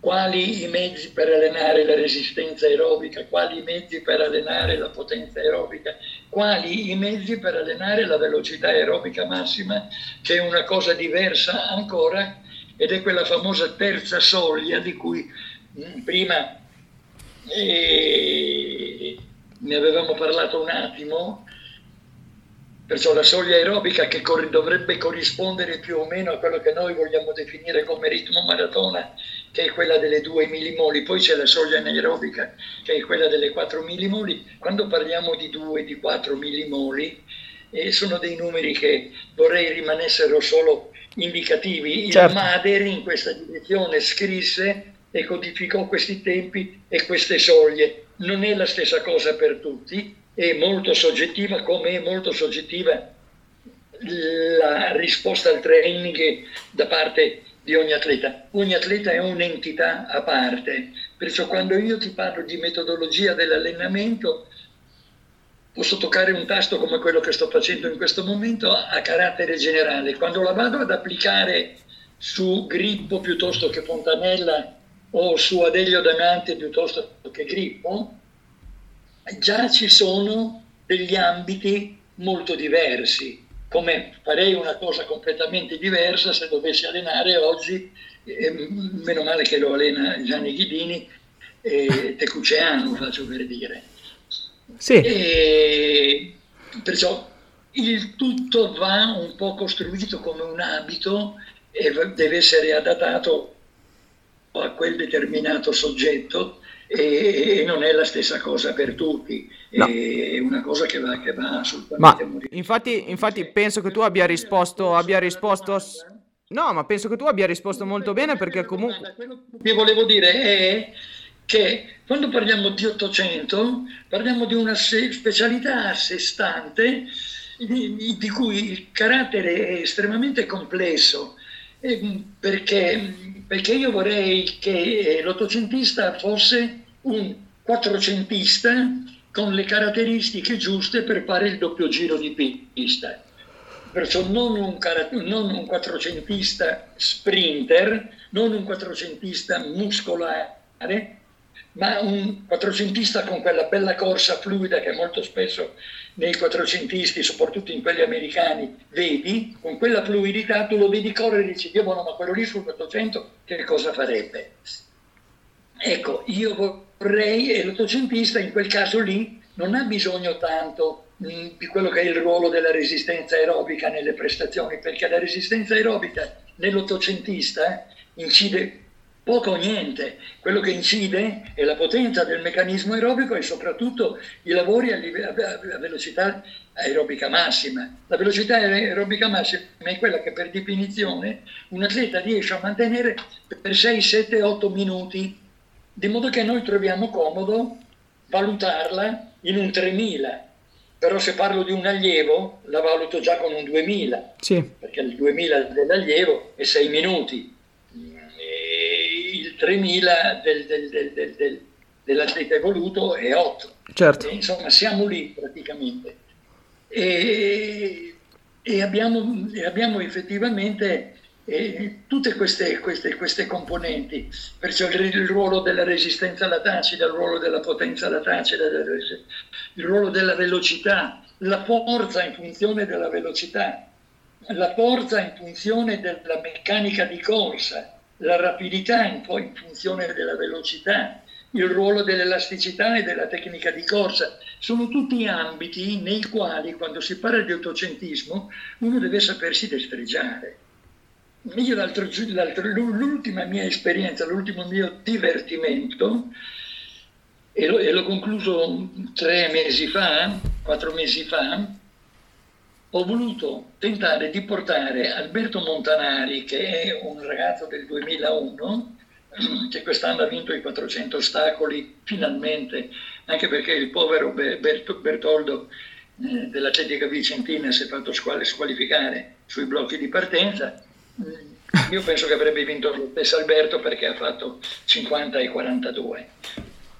quali i mezzi per allenare la resistenza aerobica, quali i mezzi per allenare la potenza aerobica, quali i mezzi per allenare la velocità aerobica massima, che è una cosa diversa ancora ed è quella famosa terza soglia di cui mm, prima eh, ne avevamo parlato un attimo, Perciò la soglia aerobica che cor- dovrebbe corrispondere più o meno a quello che noi vogliamo definire come ritmo maratona, che è quella delle 2 millimoli, poi c'è la soglia anaerobica che è quella delle 4 millimoli. Quando parliamo di 2, di 4 millimoli, eh, sono dei numeri che vorrei rimanessero solo indicativi. Certo. Il Mader in questa direzione scrisse e codificò questi tempi e queste soglie. Non è la stessa cosa per tutti, è molto soggettiva come è molto soggettiva la risposta al training da parte di ogni atleta. Ogni atleta è un'entità a parte, perciò quando io ti parlo di metodologia dell'allenamento posso toccare un tasto come quello che sto facendo in questo momento a carattere generale. Quando la vado ad applicare su Grippo piuttosto che Fontanella o su Adelio Damante piuttosto che Grippo, già ci sono degli ambiti molto diversi, come farei una cosa completamente diversa se dovessi allenare oggi, eh, meno male che lo allena Gianni Ghidini, e Tecuceano faccio per dire. Sì. E perciò il tutto va un po' costruito come un abito e deve essere adattato a quel determinato soggetto e, non è la stessa cosa per tutti, no. è una cosa che va, che va assolutamente ma infatti, infatti penso che tu abbia risposto, abbia risposto no ma penso che tu abbia risposto molto bene perché comunque quello che volevo dire è che quando parliamo di 800 parliamo di una specialità a sé stante di, di cui il carattere è estremamente complesso. Perché, perché io vorrei che l'ottocentista fosse un quattrocentista con le caratteristiche giuste per fare il doppio giro di pista. Perciò non un, non un quattrocentista sprinter, non un quattrocentista muscolare, ma un quattrocentista con quella bella corsa fluida che molto spesso nei quattrocentisti, soprattutto in quelli americani, vedi, con quella fluidità tu lo vedi correre e dici, Dio buono, ma quello lì sul 400 che cosa farebbe? Ecco, io vorrei, e l'ottocentista in quel caso lì non ha bisogno tanto mh, di quello che è il ruolo della resistenza aerobica nelle prestazioni, perché la resistenza aerobica nell'ottocentista incide poco o niente. Quello che incide è la potenza del meccanismo aerobico e soprattutto i lavori a, a velocità aerobica massima. La velocità aerobica massima è quella che per definizione un atleta riesce a mantenere per 6, 7, 8 minuti, di modo che noi troviamo comodo valutarla in un 3000. Però se parlo di un allievo la valuto già con un 2000, sì. perché il 2000 dell'allievo è 6 minuti 3.000 del, del, del, del, dell'atleta evoluto e 8. Certo. E, insomma, siamo lì praticamente. E, e, abbiamo, e abbiamo, effettivamente eh, tutte queste, queste, queste, componenti, perciò il, il, ruolo della resistenza alla tacita, il ruolo della potenza alla tacita, il ruolo della velocità, la forza in funzione della velocità, la forza in funzione della meccanica di corsa, la rapidità in, in funzione della velocità, il ruolo dell'elasticità e della tecnica di corsa. Sono tutti ambiti nei quali quando si parla di autocentismo uno deve sapersi destreggiare. Io l'altro, l'altro, l'ultima mia esperienza, l'ultimo mio divertimento, e, lo, e l'ho concluso tre mesi fa, quattro mesi fa, ho voluto tentare di portare Alberto Montanari, che è un ragazzo del 2001, (clears throat) che quest'anno ha vinto i 400 ostacoli finalmente, anche perché il povero Bertoldo eh, dell'Atletica Vicentina si è fatto squalificare sui blocchi di partenza. Mm, io penso che avrebbe vinto lo stesso Alberto perché ha fatto 50 e 42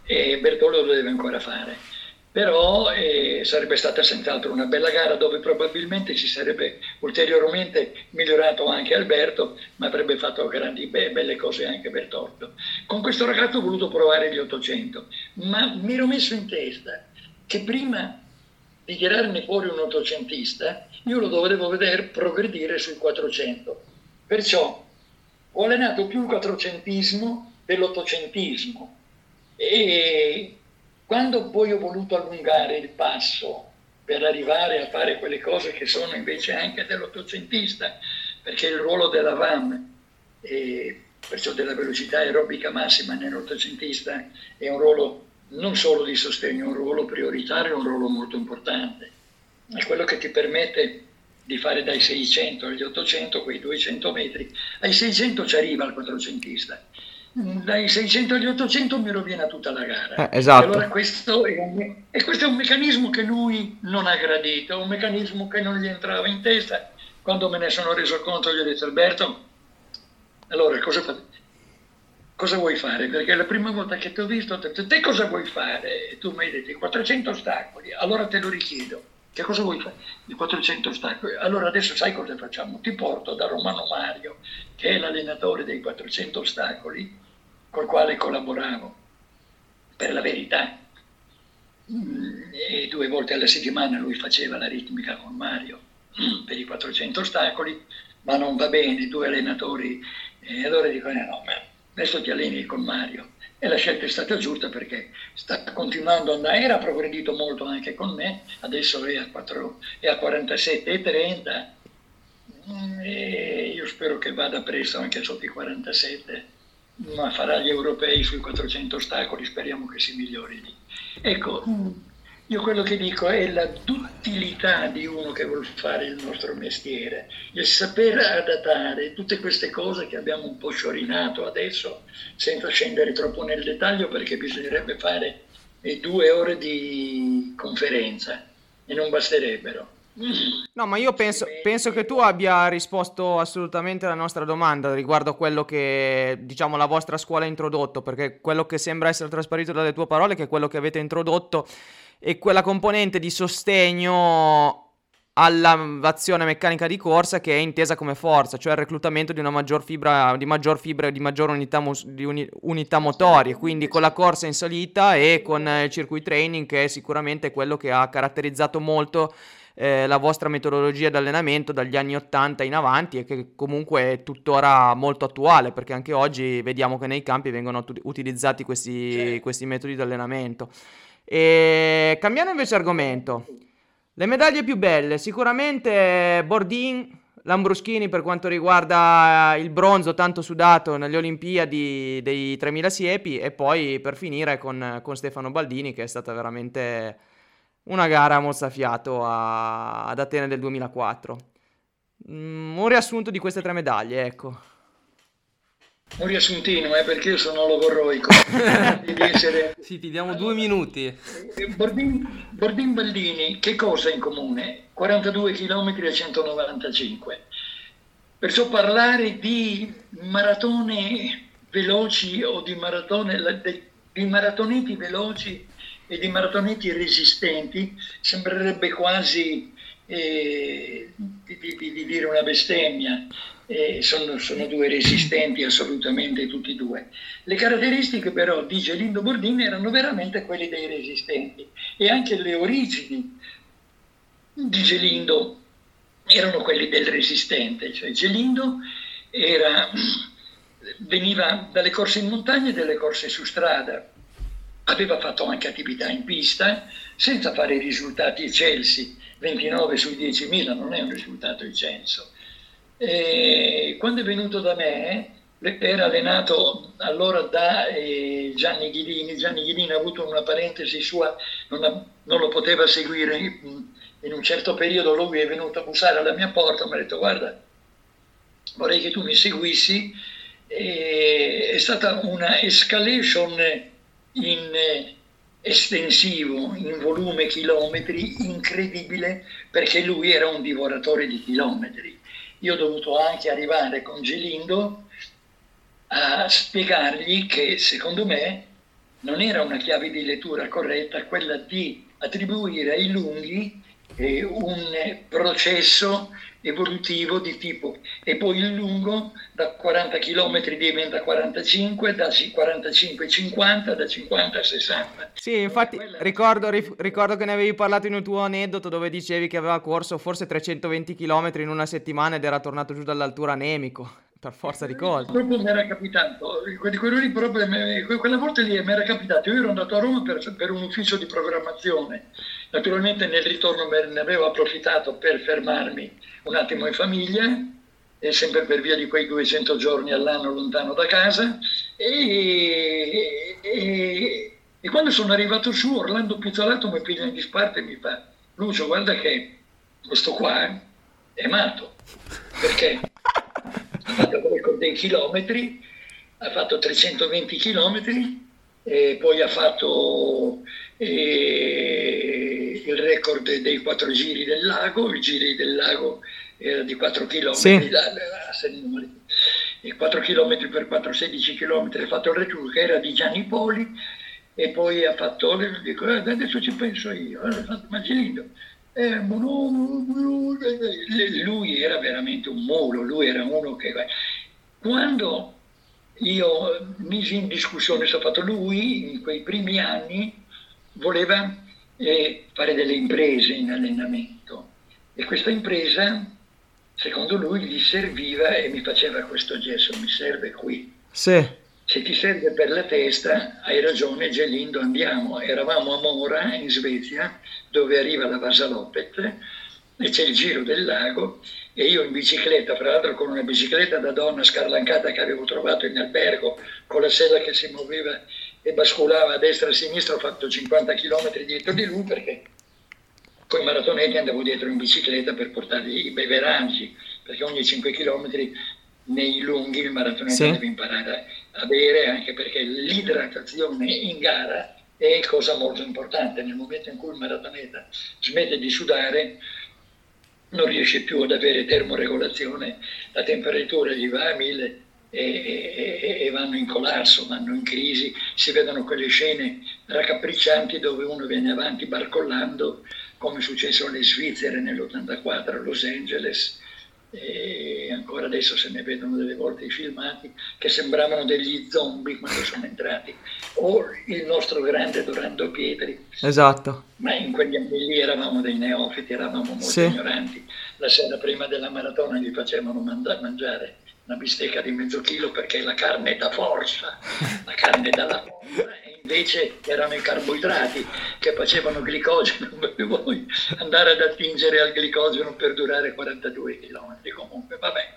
e Bertoldo lo deve ancora fare però eh, sarebbe stata senz'altro una bella gara dove probabilmente si sarebbe ulteriormente migliorato anche Alberto, ma avrebbe fatto grandi be- belle cose anche Bertoldo. Con questo ragazzo ho voluto provare gli 800, ma mi ero messo in testa che prima di tirarne fuori un ottocentista, io lo dovevo vedere progredire sui 400. Perciò ho allenato più il quattrocentismo dell'ottocentismo e quando poi ho voluto allungare il passo per arrivare a fare quelle cose che sono invece anche dell'ottocentista, perché il ruolo della VAM, e perciò della velocità aerobica massima nell'ottocentista, è un ruolo non solo di sostegno, è un ruolo prioritario, è un ruolo molto importante. È quello che ti permette di fare dai 600 agli 800 quei 200 metri. Ai 600 ci arriva il quattrocentista dai 600 agli 800 mi rovina tutta la gara. Eh, esatto. allora questo è, un, e questo è un meccanismo che lui non ha gradito, un meccanismo che non gli entrava in testa. Quando me ne sono reso conto gli ho detto Alberto, allora cosa, fa, cosa vuoi fare? Perché la prima volta che ti ho visto ho detto te cosa vuoi fare? E tu mi hai detto i 400 ostacoli, allora te lo richiedo. Che cosa vuoi fare? I 400 ostacoli. Allora adesso sai cosa facciamo? Ti porto da Romano Mario, che è l'allenatore dei 400 ostacoli, col quale collaboravo. Per la verità, mm, e due volte alla settimana lui faceva la ritmica con Mario mm, per i 400 ostacoli, ma non va bene, due allenatori. E allora dico, eh no, ma adesso ti alleni con Mario. E la scelta è stata giusta perché sta continuando ad andare, era progredito molto anche con me, adesso è a, 4, è a 47 e 30 e io spero che vada presto anche sotto i 47, ma farà gli europei sui 400 ostacoli, speriamo che si migliori lì. Ecco, io quello che dico è la duttilità di uno che vuole fare il nostro mestiere, il saper adattare tutte queste cose che abbiamo un po' sciorinato adesso, senza scendere troppo nel dettaglio perché bisognerebbe fare due ore di conferenza e non basterebbero. No, ma io penso, penso, che tu abbia risposto assolutamente alla nostra domanda riguardo a quello che, diciamo, la vostra scuola ha introdotto, perché quello che sembra essere trasparito dalle tue parole è che quello che avete introdotto e quella componente di sostegno all'azione meccanica di corsa che è intesa come forza, cioè il reclutamento di una maggior fibra, di maggior fibra e di maggior unità, mus- di uni- unità motorie, quindi con la corsa in salita e con il circuit training che è sicuramente quello che ha caratterizzato molto eh, la vostra metodologia di allenamento dagli anni 80 in avanti e che comunque è tuttora molto attuale perché anche oggi vediamo che nei campi vengono t- utilizzati questi, questi metodi di allenamento. E cambiando invece argomento, le medaglie più belle, sicuramente Bordin, Lambruschini per quanto riguarda il bronzo tanto sudato nelle Olimpiadi dei 3000 siepi e poi per finire con, con Stefano Baldini che è stata veramente una gara mozzafiato a, ad Atene del 2004. Mm, un riassunto di queste tre medaglie, ecco. Un riassuntino, eh, perché io sono logorroico. (laughs) essere... Sì, ti diamo due minuti. Eh, Bordin, Bordin Baldini, che cosa in comune? 42 km e 195. Perciò parlare di maratone veloci o di, maratone, di maratoneti veloci e di maratoneti resistenti sembrerebbe quasi eh, di, di, di, dire una bestemmia. Eh, sono, sono, due resistenti assolutamente tutti e due. Le caratteristiche però di Gelindo Bordini erano veramente quelle dei resistenti e anche le origini di Gelindo erano quelle del resistente, cioè Gelindo era, veniva dalle corse in montagna e dalle corse su strada, aveva fatto anche attività in pista senza fare risultati eccelsi, 29 su 10.000 non è un risultato eccelso. E quando è venuto da me era allenato allora da eh, Gianni Ghidini, Gianni Ghidini ha avuto una parentesi sua, non, ha, non lo poteva seguire in un certo periodo lui è venuto a bussare alla mia porta, mi ha detto guarda, vorrei che tu mi seguissi, e è stata una escalation in estensivo, in volume chilometri, incredibile, perché lui era un divoratore di chilometri. Io ho dovuto anche arrivare con Gelindo a spiegargli che secondo me non era una chiave di lettura corretta quella di attribuire ai lunghi eh, un processo evolutivo di tipo e poi il lungo da 40 km diventa 45, da 45 50, da 50 a 60. Sì, infatti ricordo, ricordo, che ne avevi parlato in un tuo aneddoto dove dicevi che aveva corso forse 320 km in una settimana ed era tornato giù dall'altura anemico (laughs) per forza di cose. Proprio mi era capitato, proprio, quella volta lì mi era capitato, io ero andato a Roma per, per, un ufficio di programmazione, naturalmente nel ritorno ne avevo approfittato per fermarmi un attimo in famiglia, e sempre per via di quei 200 giorni all'anno lontano da casa, e, e, e quando sono arrivato su Orlando Pizzolato mi piglia in disparte e mi fa, Lucio guarda che questo qua è matto, perché? Ha fatto dei chilometri, ha fatto 320 chilometri, e poi ha fatto eh, il record dei quattro giri del lago, i giri del lago era di 4 km, sì. e 4 km per 4, 16 km, ha fatto il record che era di Gianni Poli e poi ha fatto, dico, eh, adesso ci penso io, ha fatto Magilindo eh, lui era veramente un muro, lui era uno che... Quando io misi in discussione, questo fatto lui in quei primi anni voleva eh, fare delle imprese in allenamento e questa impresa secondo lui gli serviva e mi faceva questo gesto, mi serve qui. Sì. Se ti serve per la testa, hai ragione Gelindo, andiamo. Eravamo a Mora, in Svezia, dove arriva la Vasalopet, e c'è il giro del lago, e io in bicicletta, fra l'altro con una bicicletta da donna scarlancata che avevo trovato in albergo, con la sella che si muoveva e basculava a destra e a sinistra, ho fatto 50 km dietro di lui perché con i maratonetti andavo dietro in bicicletta per portargli i beveraggi, perché ogni 5 km nei lunghi il maratoneta sì. deve imparare a bere anche perché l'idratazione in gara è cosa molto importante. Nel momento in cui il maratoneta smette di sudare non riesce più ad avere termoregolazione, la temperatura gli va a mille e, e, vanno in collasso, vanno in crisi, si vedono quelle scene raccapriccianti dove uno viene avanti barcollando come è successo alle Svizzere nell'84 a Los Angeles e ancora adesso se ne vedono delle volte i filmati che sembravano degli zombie quando sono entrati o il nostro grande Dorando Pietri. Esatto. Ma in quegli anni lì eravamo dei neofiti eravamo molto sì. ignoranti. La sera prima della maratona gli facevano mangiare una bistecca di mezzo chilo perché la carne da forza la carne dalla forza e in invece erano i carboidrati che facevano glicogeno, (laughs) per voi andare ad attingere al glicogeno per durare 42 km. Comunque, vabbè.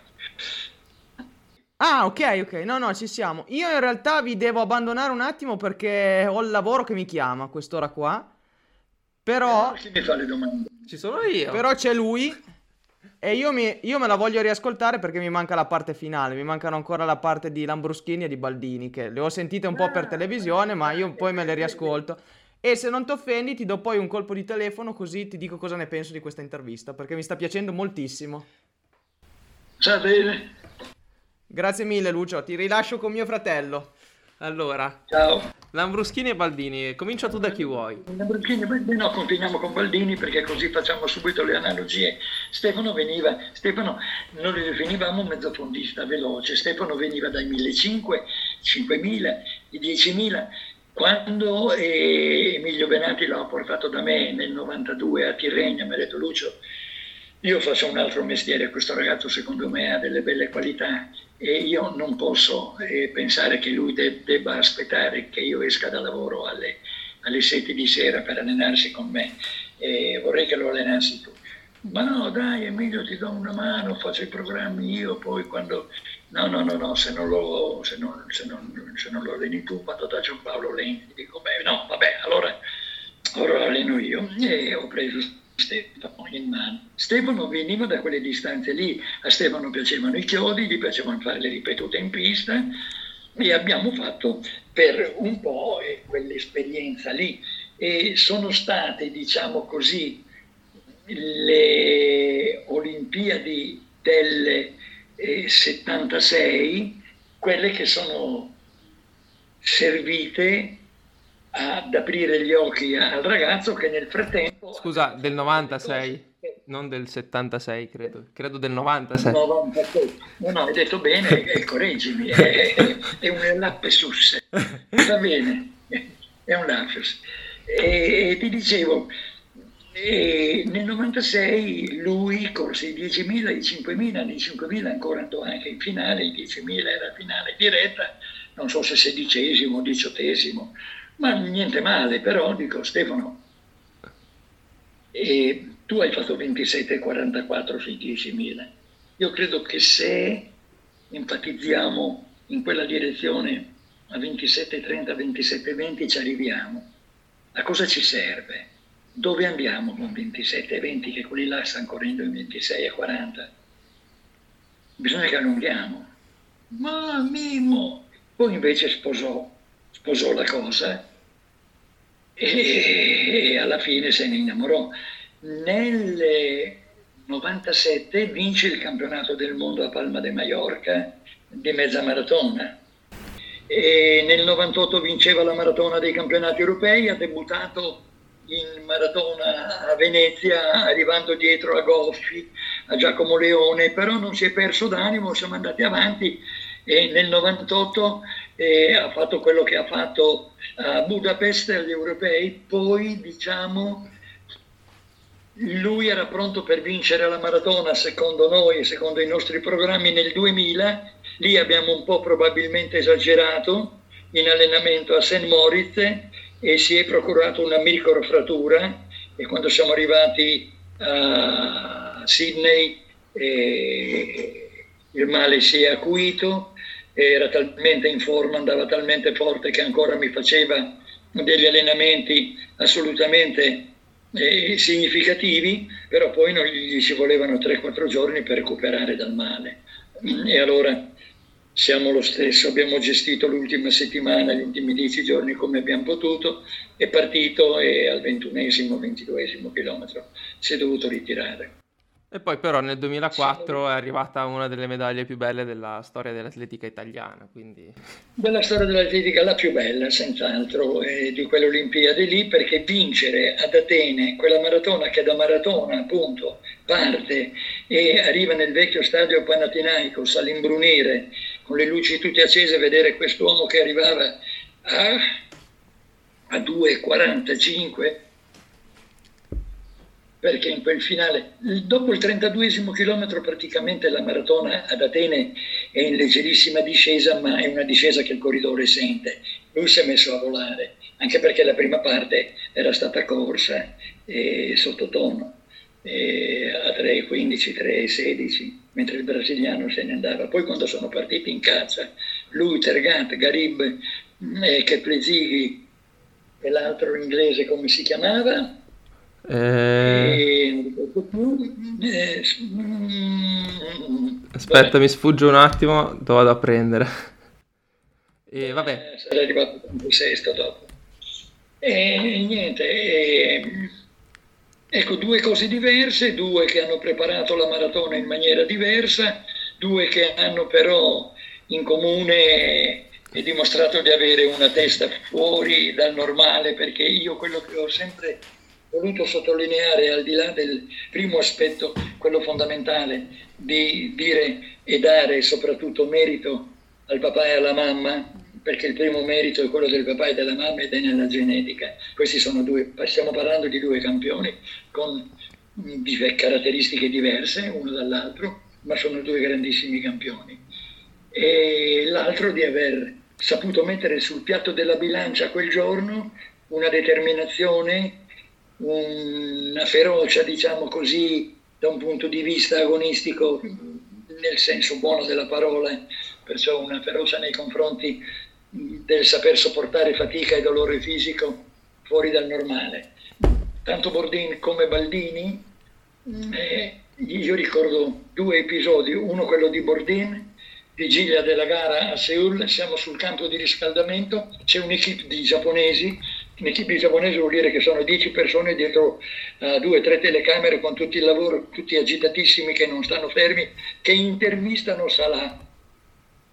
Ah, ok, ok. No, no, ci siamo. Io in realtà vi devo abbandonare un attimo perché ho il lavoro che mi chiama a quest'ora qua. Però... Chi mi fa le domande? Ci sono io. Però c'è lui e io, mi, io, me la voglio riascoltare perché mi manca la parte finale, mi mancano ancora la parte di Lambruschini e di Baldini, che le ho sentite un po' per televisione, ma io poi me le riascolto. E se non ti offendi ti do poi un colpo di telefono così ti dico cosa ne penso di questa intervista, perché mi sta piacendo moltissimo. Va bene. Grazie mille Lucio, ti rilascio con mio fratello. Allora, ciao. Lambruschini e Baldini, comincia tu da chi vuoi. Lambruschini, beh, no, continuiamo con Baldini perché così facciamo subito le analogie. Stefano veniva, Stefano non lo definivamo mezzofondista veloce, Stefano veniva dai 1500, 5000, i 10.000. Quando eh, Emilio Benati l'ha portato da me nel 92 a Tirrenia, mi ha detto Lucio, io faccio un altro mestiere, questo ragazzo secondo me ha delle belle qualità e io non posso eh, pensare che lui de- debba aspettare che io esca da lavoro alle, alle 7 di sera per allenarsi con me, e vorrei che lo allenassi tu. Ma no, dai Emilio, ti do una mano, faccio i programmi io, poi quando... No, no, no, no, se non lo, se non, se non, se non lo alleni tu, vado da Giampaolo Lenti, dico, beh, no, vabbè, allora, allora lo alleno io. E ho preso Stefano in mano. Stefano veniva da quelle distanze lì, a Stefano piacevano i chiodi, gli piacevano fare le ripetute in pista. E abbiamo fatto per un po' quell'esperienza lì. E sono state, diciamo così, le Olimpiadi del 76 quelle che sono servite ad aprire gli occhi al ragazzo che nel frattempo... Scusa, del 96? Non del 76, credo. Credo del 96. 96. (laughs) No, no, hai detto bene, (laughs) eh, correggimi, è, è un lapsus. Va bene, è un lapsus. E, e ti dicevo, e nel 96 lui corse i 10.000, i 5.000, i 5.000 ancora andò anche in finale, i 10.000 era finale diretta, non so se sedicesimo o diciottesimo, ma niente male, però dico Stefano, e tu hai fatto 27,44 sui 10.000. Io credo che se enfatizziamo in quella direzione a 27,30, 27,20 ci arriviamo. A cosa ci serve? Dove andiamo con 27,20 che quelli là stanno correndo in 26,40? Bisogna che allunghiamo. Ma Mimo! Poi invece sposò sposò la cosa e alla fine se ne innamorò. Nel 97 vince il campionato del mondo a Palma de Mallorca di mezza maratona e nel 98 vinceva la maratona dei campionati europei, ha debuttato in maratona a Venezia arrivando dietro a Goffi, a Giacomo Leone, però non si è perso d'animo, siamo andati avanti e nel 98 eh, ha fatto quello che ha fatto a Budapest agli europei, poi diciamo lui era pronto per vincere la maratona secondo noi e secondo i nostri programmi nel 2000, lì abbiamo un po' probabilmente esagerato in allenamento a St. Moritz e si è procurato una microfrattura. E quando siamo arrivati a Sydney eh, il male si è acuito era talmente in forma, andava talmente forte che ancora mi faceva degli allenamenti assolutamente eh, significativi, però poi non gli ci volevano 3-4 giorni per recuperare dal male. E allora siamo lo stesso, abbiamo gestito l'ultima settimana, gli ultimi 10 giorni come abbiamo potuto, è partito e al ventunesimo, ventiduesimo chilometro si è dovuto ritirare. E poi però nel 2004 è arrivata una delle medaglie più belle della storia dell'atletica italiana, quindi... Della storia dell'atletica la più bella, senz'altro, eh, di quelle Olimpiadi lì, perché vincere ad Atene quella maratona che da maratona appunto parte e arriva nel vecchio stadio Panathinaikos all'imbrunire con le luci tutte accese, vedere quest'uomo che arrivava a, a 2,45 perché in quel finale, dopo il 32 chilometro praticamente la maratona ad Atene è in leggerissima discesa, ma è una discesa che il corridore sente. Lui si è messo a volare, anche perché la prima parte era stata corsa e sottotono a 3,15, 3,16, mentre il brasiliano se ne andava. Poi quando sono partiti in caccia, lui, Tergant, Garib, eh, Keplezighi e l'altro inglese come si chiamava? Eh... Aspetta, vabbè. mi sfugge un attimo, lo vado a prendere. E vabbè. Eh, sarei arrivato tanto sesto dopo. E niente, e... ecco due cose diverse, due che hanno preparato la maratona in maniera diversa, due che hanno però in comune dimostrato di avere una testa fuori dal normale, perché io quello che ho sempre voluto sottolineare, al di là del primo aspetto, quello fondamentale, di dire e dare soprattutto merito al papà e alla mamma, perché il primo merito è quello del papà e della mamma ed è nella genetica. Questi sono due, stiamo parlando di due campioni con caratteristiche diverse uno dall'altro, ma sono due grandissimi campioni. E l'altro di aver saputo mettere sul piatto della bilancia quel giorno una determinazione una ferocia, diciamo così, da un punto di vista agonistico nel senso buono della parola, perciò una ferocia nei confronti del saper sopportare fatica e dolore fisico fuori dal normale. Tanto Bordin come Baldini, eh, io ricordo due episodi, uno quello di Bordin, vigilia della gara a Seoul, siamo sul campo di riscaldamento, c'è un'equipe di giapponesi Un'equipe giapponese vuol dire che sono 10 persone dietro uh, due o tre telecamere con tutto il lavoro, tutti agitatissimi che non stanno fermi, che intervistano Salah,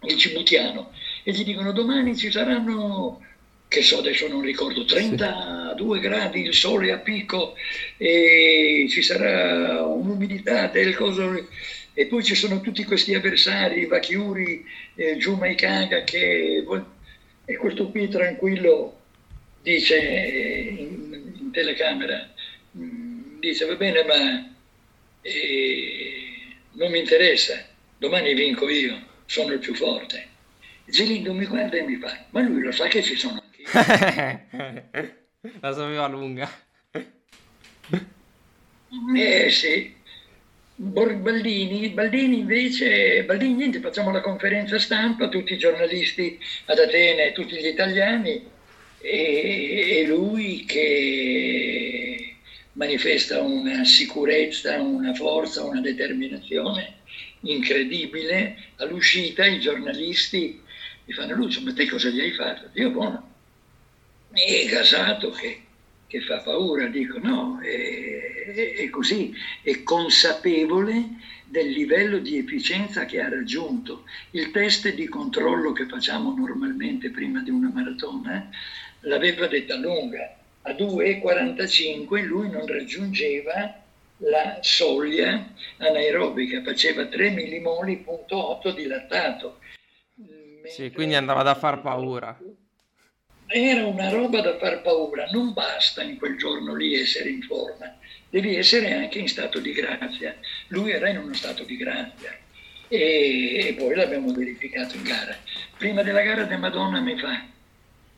il cibutiano, e gli dicono domani ci saranno, che so adesso non ricordo, 32 sì. gradi, il sole a picco, e ci sarà un'umidità del coso e poi ci sono tutti questi avversari, Vachiuri, eh, Juma Ikaga, che... E questo qui tranquillo dice in, in telecamera, mm, dice va bene ma eh, non mi interessa, domani vinco io, sono il più forte. Gelindo mi guarda e mi fa, ma lui lo sa che ci sono anche (laughs) La sapeva lunga. Eh sì. Baldini, Baldini invece, Baldini niente, facciamo la conferenza stampa, tutti i giornalisti ad Atene, tutti gli italiani, e, lui che manifesta una sicurezza, una forza, una determinazione incredibile. All'uscita i giornalisti mi fanno Lucio, ma te cosa gli hai fatto? Dio buono. E gasato che, che fa paura, dico no, è, è così, è consapevole del livello di efficienza che ha raggiunto. Il test di controllo che facciamo normalmente prima di una maratona l'aveva detta lunga, a 2,45 lui non raggiungeva la soglia anaerobica, faceva 3 millimoli.8 di lattato. Sì, quindi andava da far paura. Era una roba da far paura, non basta in quel giorno lì essere in forma, devi essere anche in stato di grazia. Lui era in uno stato di grazia e, e poi l'abbiamo verificato in gara. Prima della gara De Madonna mi fa,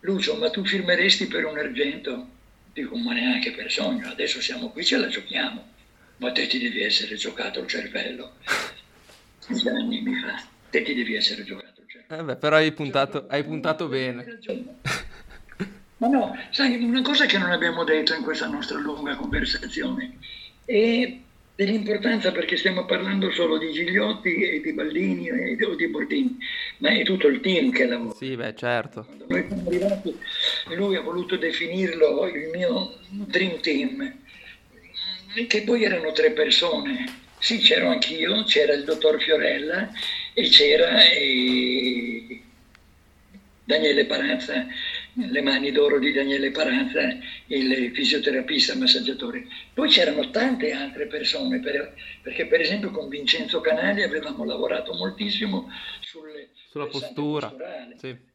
Lucio, ma tu firmeresti per un argento? Dico, ma neanche per sogno, adesso siamo qui, ce la giochiamo. Ma te ti devi essere giocato il cervello. (laughs) Anni mi fa, te ti devi essere giocato il cervello. Eh beh, però hai puntato, hai puntato bene. Ma no, sai, una cosa che non abbiamo detto in questa nostra lunga conversazione è dell'importanza perché stiamo parlando solo di Gigliotti e di Baldini e di, di Bordini, ma è tutto il team che lavora. Sì, beh, certo. Quando noi siamo arrivati, lui ha voluto definirlo il mio dream team, che poi erano tre persone. Sì, c'ero anch'io, c'era il dottor Fiorella e c'era eh, Daniele Paranza le mani d'oro di Daniele Paranza, il fisioterapista massaggiatore. Poi c'erano tante altre persone, per, perché per esempio con Vincenzo Canali avevamo lavorato moltissimo sulle, sulla postura. Sì.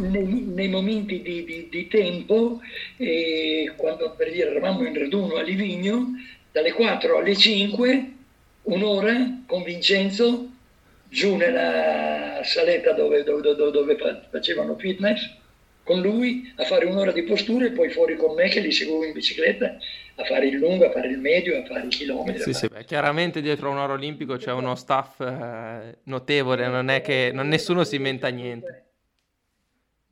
Nei, nei, momenti di, di, di tempo, eh, quando per dire eravamo in raduno a Livigno, dalle 4 alle 5, un'ora con Vincenzo, giù nella saletta dove, dove, dove, dove facevano fitness, con lui a fare un'ora di postura e poi fuori con me che li seguivo in bicicletta a fare il lungo, a fare il medio, a fare i chilometri. Sì, sì, beh, chiaramente dietro un oro olimpico c'è uno staff eh, notevole, non è che non, nessuno si inventa niente.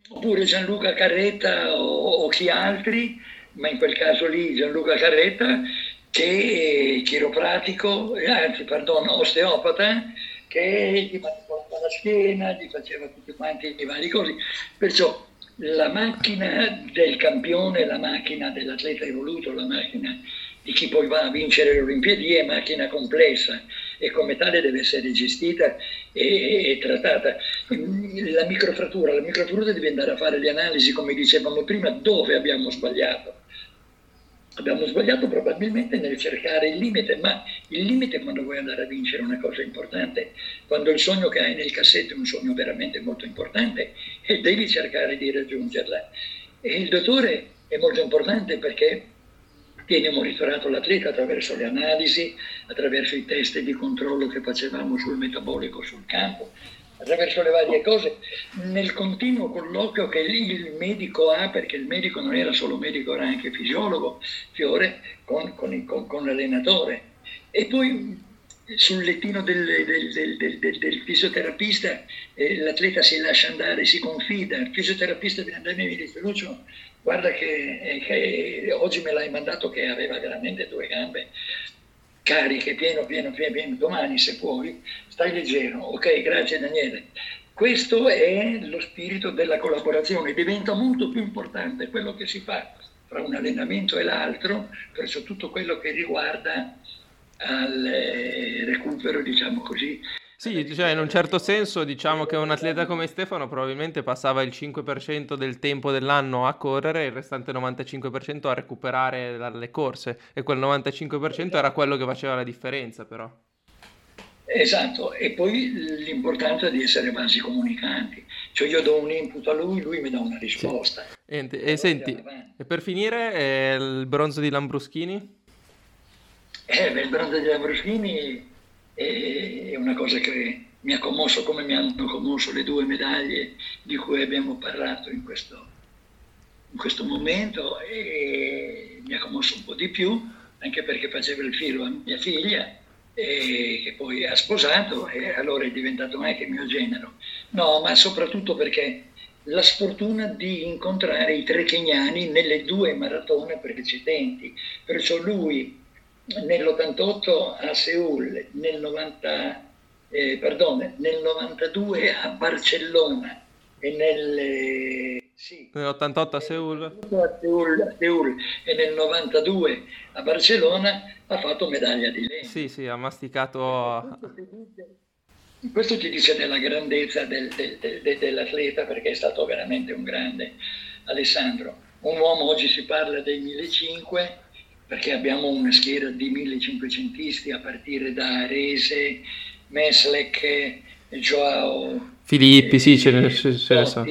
Oppure Gianluca Carretta o, o chi altri, ma in quel caso lì Gianluca Carretta che è chiropratico, anzi, perdono, osteopata, che gli faceva la schiena, gli faceva tutti quanti i vari cose. Perciò la macchina del campione, la macchina dell'atleta evoluto, la macchina di chi poi va a vincere le Olimpiadi è macchina complessa e come tale deve essere gestita e, e trattata. La microfrattura, la microfrattura deve andare a fare le analisi, come dicevamo prima, dove abbiamo sbagliato Abbiamo sbagliato probabilmente nel cercare il limite, ma il limite quando vuoi andare a vincere è una cosa importante, quando il sogno che hai nel cassetto è un sogno veramente molto importante e devi cercare di raggiungerla. E il dottore è molto importante perché viene monitorato l'atleta attraverso le analisi, attraverso i test di controllo che facevamo sul metabolico sul campo, attraverso le varie cose, nel continuo colloquio che il medico ha, perché il medico non era solo medico, era anche fisiologo, Fiore, con, con, con, con l'allenatore. E poi sul lettino del, del, del, del fisioterapista eh, l'atleta si lascia andare, si confida, il fisioterapista viene da me e mi dice Lucio, guarda che, eh, che oggi me l'hai mandato che aveva veramente due gambe, cariche, pieno, pieno, pieno, pieno, domani se puoi, stai leggero, ok, grazie Daniele. Questo è lo spirito della collaborazione, diventa molto più importante quello che si fa tra un allenamento e l'altro, verso tutto quello che riguarda al eh, recupero, diciamo così, sì, cioè in un certo senso diciamo che un atleta come Stefano probabilmente passava il 5% del tempo dell'anno a correre e il restante 95% a recuperare le corse e quel 95% era quello che faceva la differenza però. Esatto, e poi l'importanza di essere vasi comunicanti, cioè io do un input a lui, lui mi dà una risposta. Sì. E, e senti, e per finire eh, il bronzo di Lambruschini? Eh, beh, il bronzo di Lambruschini è una cosa che mi ha commosso come mi hanno commosso le due medaglie di cui abbiamo parlato in questo, in questo momento e mi ha commosso un po' di più anche perché faceva il filo a mia figlia che poi ha sposato e allora è diventato anche mio genero. No, ma soprattutto perché la sfortuna di incontrare i tre keniani nelle due maratone precedenti, perciò lui nell'88 a Seoul, nel, 90, eh, pardon, nel 92 a Barcellona e nel... Sì, nell'88 a Seoul. A Seoul, a Seoul e nel 92 a Barcellona ha fatto medaglia di legno. Sì, sì, ha masticato... Questo ti dice della grandezza del, del, del, dell'atleta perché è stato veramente un grande Alessandro. Un uomo, oggi si parla dei 1500, perché abbiamo una schiera di 1500isti a partire da Arese, Meslec, Joao Filippi, eh, sì, ce ne, ce ne so.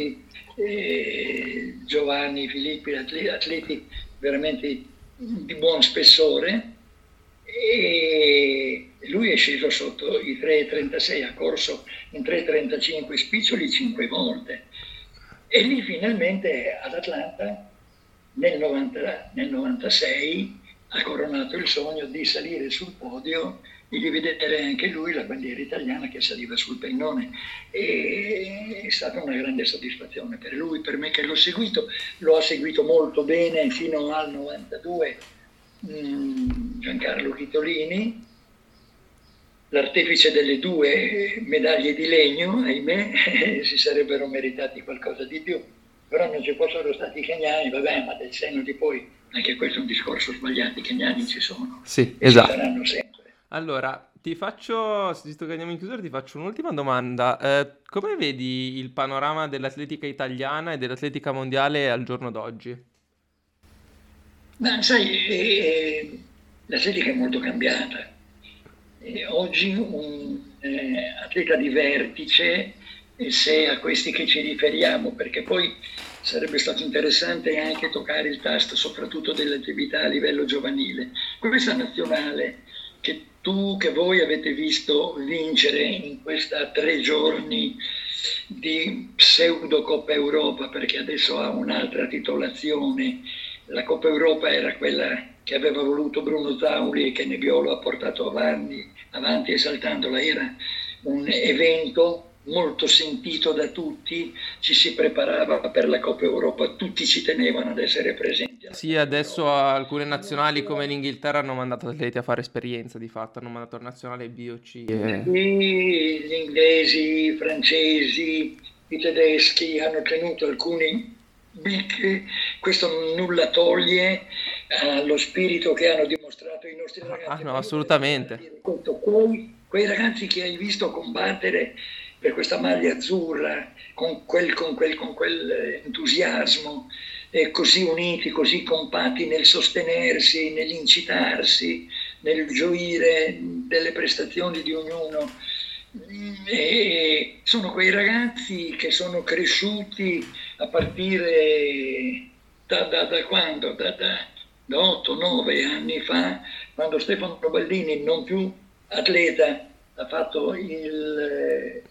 Eh, Giovanni Filippi, atleti, atleti veramente di buon spessore e lui è sceso sotto i 3,36, ha corso in 3,35 spiccioli 5 volte e lì finalmente ad Atlanta nel, 90, nel 96 ha coronato il sogno di salire sul podio e di vedere anche lui la bandiera italiana che saliva sul pennone. E è stata una grande soddisfazione per lui, per me che l'ho seguito, lo ha seguito molto bene fino al 92 mm, Giancarlo Chitolini, l'artefice delle due medaglie di legno, ahimè, (laughs) si sarebbero meritati qualcosa di più, però non ci fossero stati i kenyani, vabbè, ma del senno di poi anche questo è un discorso sbagliato, i kenyani ci sono. Sì, esatto. saranno sempre. Allora, ti faccio, visto che andiamo in chiusura, ti faccio un'ultima domanda. Eh, come vedi il panorama dell'atletica italiana e dell'atletica mondiale al giorno d'oggi? Ma sai, eh, l'atletica è molto cambiata. Eh, oggi un eh, atleta di vertice se a questi che ci riferiamo, perché poi sarebbe stato interessante anche toccare il tasto soprattutto delle attività a livello giovanile. Questa nazionale che tu, che voi avete visto vincere in questa tre giorni di pseudo Coppa Europa, perché adesso ha un'altra titolazione, la Coppa Europa era quella che aveva voluto Bruno Zauli e che Nebbiolo ha portato avanti, avanti esaltandola, era un evento molto sentito da tutti, ci si preparava per la Coppa Europa, tutti ci tenevano ad essere presenti. Sì, adesso alcune nazionali come l'Inghilterra hanno mandato atleti a fare esperienza di fatto, hanno mandato la nazionale BOC. E... Gli inglesi, i francesi, i tedeschi hanno tenuto alcuni big, questo nulla toglie allo spirito che hanno dimostrato i nostri ragazzi. Ah, no, assolutamente. Quei, quei ragazzi che hai visto combattere per questa maglia azzurra, con quel, con quel, con quel entusiasmo, eh, così uniti, così compatti nel sostenersi, nell'incitarsi, nel gioire delle prestazioni di ognuno. E sono quei ragazzi che sono cresciuti a partire da, da, da quando? Da, da, da 8-9 anni fa, quando Stefano Baldini, non più atleta, ha fatto il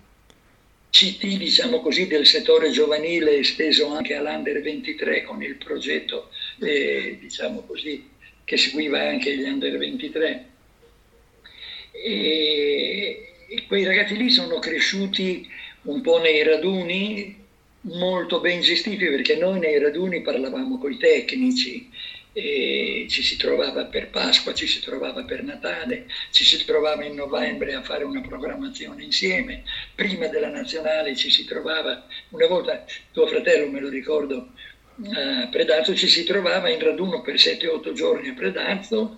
CT diciamo così, del settore giovanile esteso anche all'Under 23 con il progetto eh, diciamo così, che seguiva anche gli Under 23. E, quei ragazzi lì sono cresciuti un po' nei raduni, molto ben gestiti perché noi nei raduni parlavamo con i tecnici, e ci si trovava per Pasqua, ci si trovava per Natale, ci si trovava in novembre a fare una programmazione insieme, prima della nazionale ci si trovava, una volta tuo fratello me lo ricordo, a Predazzo ci si trovava in raduno per 7-8 giorni a Predazzo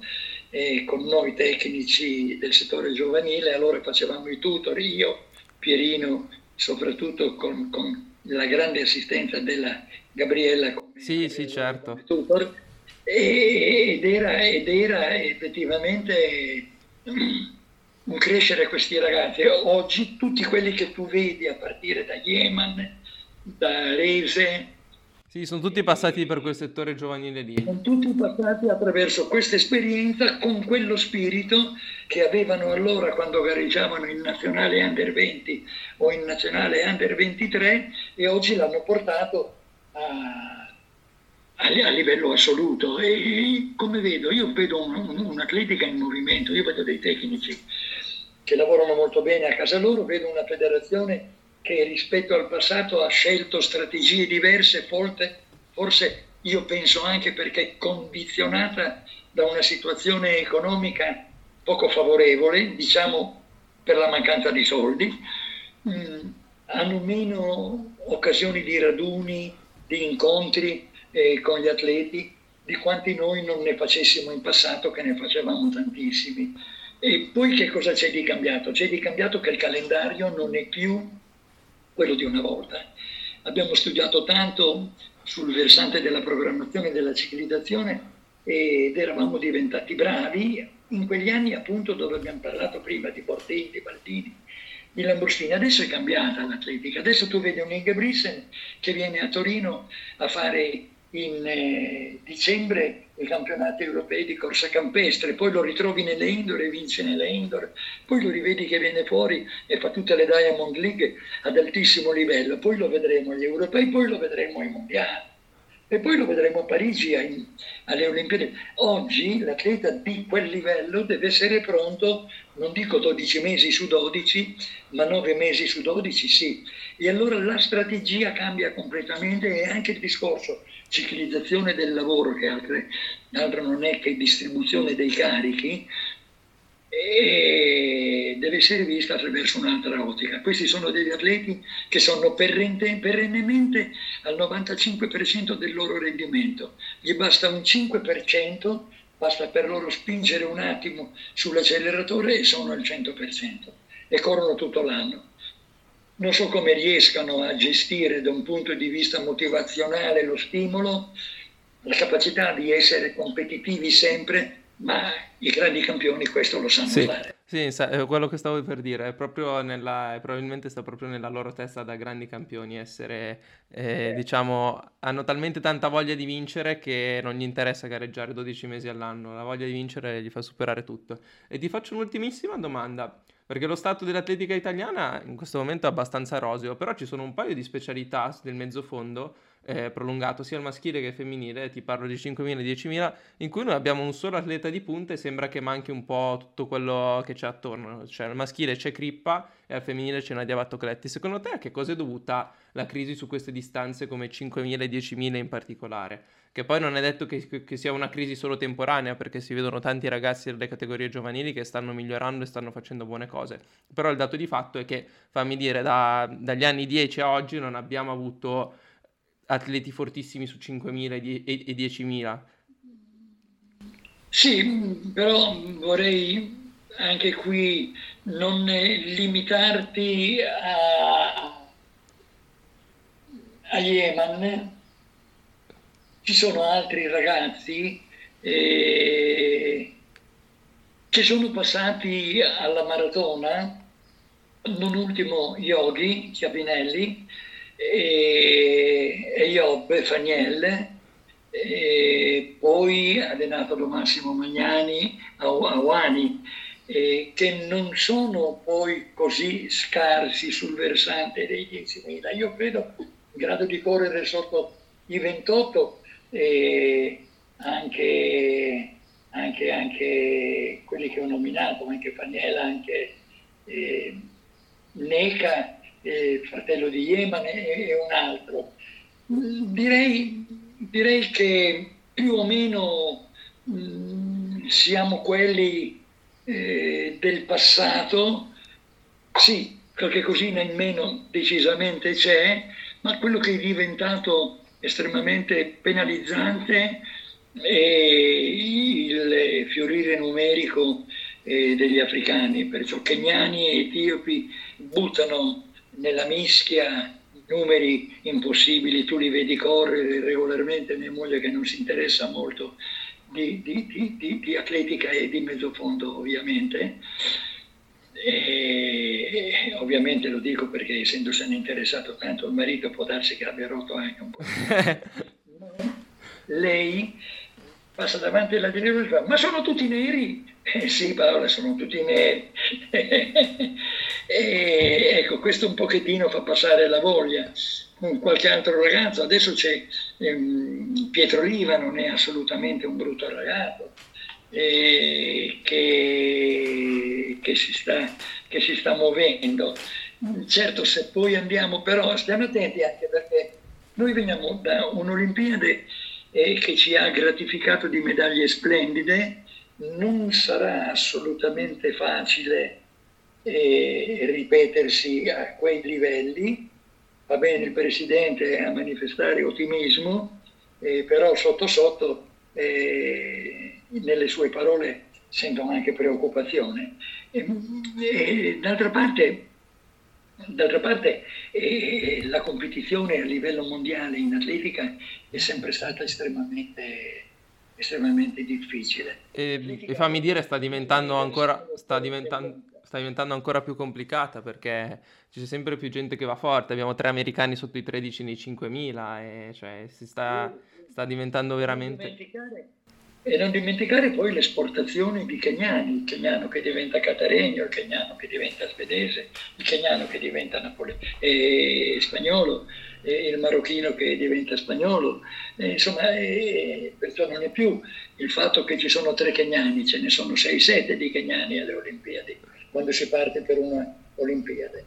e con noi tecnici del settore giovanile, allora facevamo i tutor, io, Pierino, soprattutto con, con la grande assistenza della Gabriella. Sì, sì, certo. Tutor, ed era, ed era effettivamente un crescere questi ragazzi. Oggi tutti quelli che tu vedi a partire da Yemen, da Rese, sì, sono tutti passati per quel settore giovanile lì. Sono tutti passati attraverso questa esperienza con quello spirito che avevano allora quando gareggiavano in nazionale under 20 o in nazionale under 23 e oggi l'hanno portato a a, livello assoluto. E come vedo, io vedo un, un, un'atletica in movimento, io vedo dei tecnici che lavorano molto bene a casa loro, vedo una federazione che rispetto al passato ha scelto strategie diverse, forse, forse io penso anche perché condizionata da una situazione economica poco favorevole, diciamo per la mancanza di soldi, mh, mm, hanno meno occasioni di raduni, di incontri, eh, con gli atleti di quanti noi non ne facessimo in passato, che ne facevamo tantissimi. E poi che cosa c'è di cambiato? C'è di cambiato che il calendario non è più quello di una volta. Abbiamo studiato tanto sul versante della programmazione e della ciclizzazione ed eravamo diventati bravi in quegli anni appunto dove abbiamo parlato prima di Bortelli, di Baldini, di Lamborghini. Adesso è cambiata l'atletica, adesso tu vedi un Ingebrigtsen che viene a Torino a fare in eh, dicembre i campionati europei di corsa campestre, poi lo ritrovi nelle indoor e vince nelle indoor, poi lo rivedi che viene fuori e fa tutte le Diamond League ad altissimo livello, poi lo vedremo agli europei, poi lo vedremo ai mondiali e poi lo vedremo a Parigi ai, alle Olimpiadi. Oggi l'atleta di quel livello deve essere pronto, non dico 12 mesi su 12, ma 9 mesi su 12 sì. E allora la strategia cambia completamente e anche il discorso ciclizzazione del lavoro, che altre, altro non è che distribuzione dei carichi, e deve essere vista attraverso un'altra ottica. Questi sono degli atleti che sono perennemente al 95% del loro rendimento, gli basta un 5%, basta per loro spingere un attimo sull'acceleratore e sono al 100% e corrono tutto l'anno. Non so come riescano a gestire da un punto di vista motivazionale lo stimolo, la capacità di essere competitivi sempre ma i grandi campioni questo lo sanno sì. fare. Sì, è quello che stavo per dire, è proprio nella, probabilmente sta proprio nella loro testa da grandi campioni essere, eh, diciamo, hanno talmente tanta voglia di vincere che non gli interessa gareggiare 12 mesi all'anno, la voglia di vincere gli fa superare tutto. E ti faccio un'ultimissima domanda, perché lo stato dell'atletica italiana in questo momento è abbastanza roseo, però ci sono un paio di specialità del mezzofondo eh, prolungato, sia il maschile che il femminile, ti parlo di 5.000 e 10.000, in cui noi abbiamo un solo atleta di punta e sembra che manchi un po' tutto quello che c'è attorno. Cioè al maschile c'è Crippa e al femminile c'è Nadia Battocletti. Secondo te a che cosa è dovuta la crisi su queste distanze come 5.000 e 10.000 in particolare? Che poi non è detto che, che, sia una crisi solo temporanea, perché si vedono tanti ragazzi delle categorie giovanili che stanno migliorando e stanno facendo buone cose. Però il dato di fatto è che, fammi dire, da, dagli anni 10 a oggi non abbiamo avuto atleti fortissimi su 5.000 e 10.000. Sì, però vorrei anche qui non limitarti a, a Yemen. Ci sono altri ragazzi eh, che sono passati alla maratona, non ultimo Yogi Chiavinelli, e, e Iobbe Fagnelle, e poi ha allenato lo Massimo Magnani a, a Wani, eh, che non sono poi così scarsi sul versante dei 10.000. Io credo in grado di correre sotto i 28 eh, anche, anche, anche, quelli che ho nominato, anche Fagnella, anche eh, Neca eh, fratello di Yemen e, e un altro. Direi, direi, che più o meno mh, mm, siamo quelli eh, del passato, sì, qualche cosina in meno decisamente c'è, ma quello che è diventato estremamente penalizzante è il fiorire numerico eh, degli africani, perciò keniani e etiopi buttano nella mischia numeri impossibili, tu li vedi correre regolarmente, mia moglie che non si interessa molto di, di, di, di atletica e di mezzofondo ovviamente. E, ovviamente lo dico perché essendosene interessato tanto il marito può darsi che abbia rotto anche un po'. (laughs) Lei passa davanti alla televisione e fa ma sono tutti neri? Eh sì Paola sono tutti neri. (laughs) E ecco, questo un pochettino fa passare la voglia. Qualche altro ragazzo, adesso c'è ehm, Pietro Riva, non è assolutamente un brutto ragazzo, eh, che, che, si sta, che si sta muovendo. Certo, se poi andiamo, però stiamo attenti anche perché noi veniamo da un'Olimpiade eh, che ci ha gratificato di medaglie splendide, non sarà assolutamente facile e ripetersi a quei livelli. Va bene il Presidente a manifestare ottimismo, eh, però sotto sotto eh, nelle sue parole sentono anche preoccupazione. D'altra parte, d'altra parte eh, la competizione a livello mondiale in atletica è sempre stata estremamente estremamente difficile. E, e fammi dire, sta diventando ancora, sta diventando, sta diventando ancora più complicata perché c'è sempre più gente che va forte. Abbiamo tre americani sotto i 13 nei 5.000 e cioè si sta, sta diventando veramente... E non dimenticare poi l'esportazione di kenyani, il kenyano che diventa cataregno, il kenyano che diventa svedese, il kenyano che diventa napole- eh, spagnolo, eh, il marocchino che diventa spagnolo. Eh, insomma, eh, perciò non è più il fatto che ci sono tre kenyani, ce ne sono 6-7 di kenyani alle Olimpiadi quando si parte per una Olimpiade.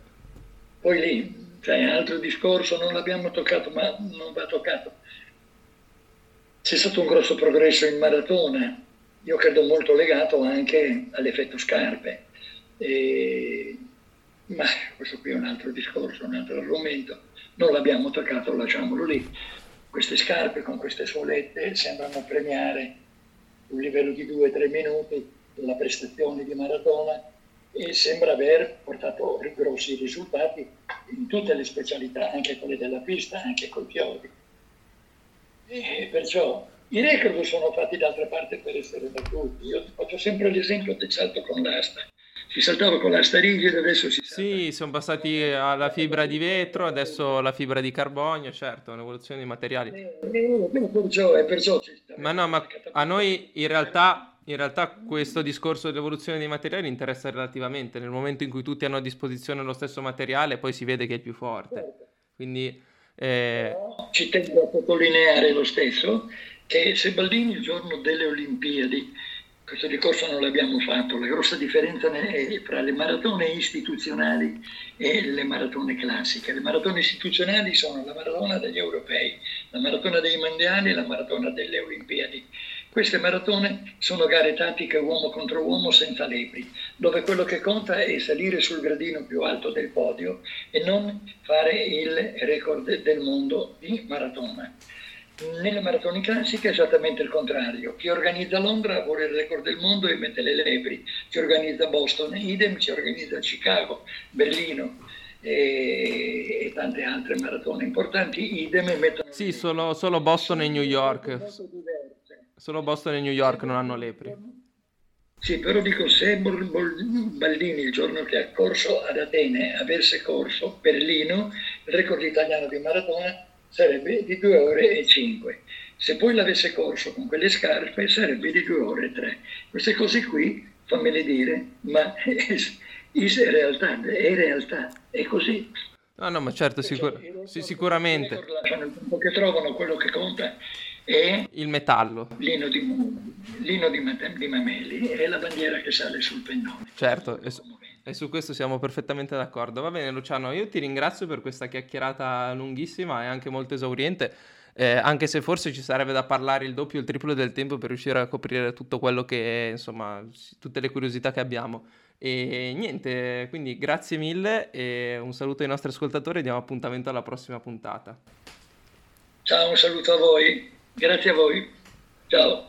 Poi lì c'è un altro discorso, non l'abbiamo toccato, ma non va toccato. C'è stato un grosso progresso in maratona, io credo molto legato anche all'effetto scarpe. E... Ma questo qui è un altro discorso, un altro argomento. Non l'abbiamo toccato, lasciamolo lì. Queste scarpe con queste suolette sembrano premiare un livello di 2-3 minuti la prestazione di maratona e sembra aver portato grossi risultati in tutte le specialità, anche quelle della pista, anche col chiodi. E perciò i record sono fatti d'altra parte per essere battuti. Io faccio sempre l'esempio del salto con l'asta. si saltava con la starigida, adesso si salta. Sì, sono passati alla fibra di vetro, adesso la fibra di carbonio, certo, un'evoluzione di materiali. Eh, eh, perciò, perciò ma no, ma a noi in realtà, in realtà questo discorso dell'evoluzione dei materiali interessa relativamente, nel momento in cui tutti hanno a disposizione lo stesso materiale, poi si vede che è più forte. Quindi... Eh... Ci tengo a sottolineare lo stesso che se Baldini il giorno delle Olimpiadi questo discorso non l'abbiamo fatto, la grossa differenza è tra le maratone istituzionali e le maratone classiche. Le maratone istituzionali sono la maratona degli europei, la maratona dei mondiali e la maratona delle Olimpiadi. Queste maratone sono gare tattiche uomo contro uomo senza lepri, dove quello che conta è salire sul gradino più alto del podio e non fare il record del mondo di maratona. Nelle maratone classiche è esattamente il contrario. Chi organizza Londra vuole il record del mondo e mette le lepri. Chi organizza Boston, idem, chi organizza Chicago, Berlino e, e tante altre maratone importanti, idem, e mettono... Sì, solo, solo Boston e New York. Solo Boston e New York non hanno lepri. Sì, però dico, se Baldini il giorno che ha corso ad Atene avesse corso Berlino, il record italiano di maratona sarebbe di 2 ore e 5. Se poi l'avesse corso con quelle scarpe sarebbe di 2 ore e 3. Queste cose qui, fammele dire, ma (laughs) è, è realtà, è realtà, è così. No, no, ma certo, sicur- sì, sicuramente. Che trovano, quello che conta è il metallo. Lino di, lino di, di Mameli è la bandiera che sale sul pennone. Certo, e su, e su, questo siamo perfettamente d'accordo. Va bene Luciano, io ti ringrazio per questa chiacchierata lunghissima e anche molto esauriente. Eh, anche se forse ci sarebbe da parlare il doppio o il triplo del tempo per riuscire a coprire tutto quello che è, insomma, tutte le curiosità che abbiamo. E niente, quindi grazie mille e un saluto ai nostri ascoltatori e diamo appuntamento alla prossima puntata. Ciao, un saluto a voi. Grazie a voi. Ciao.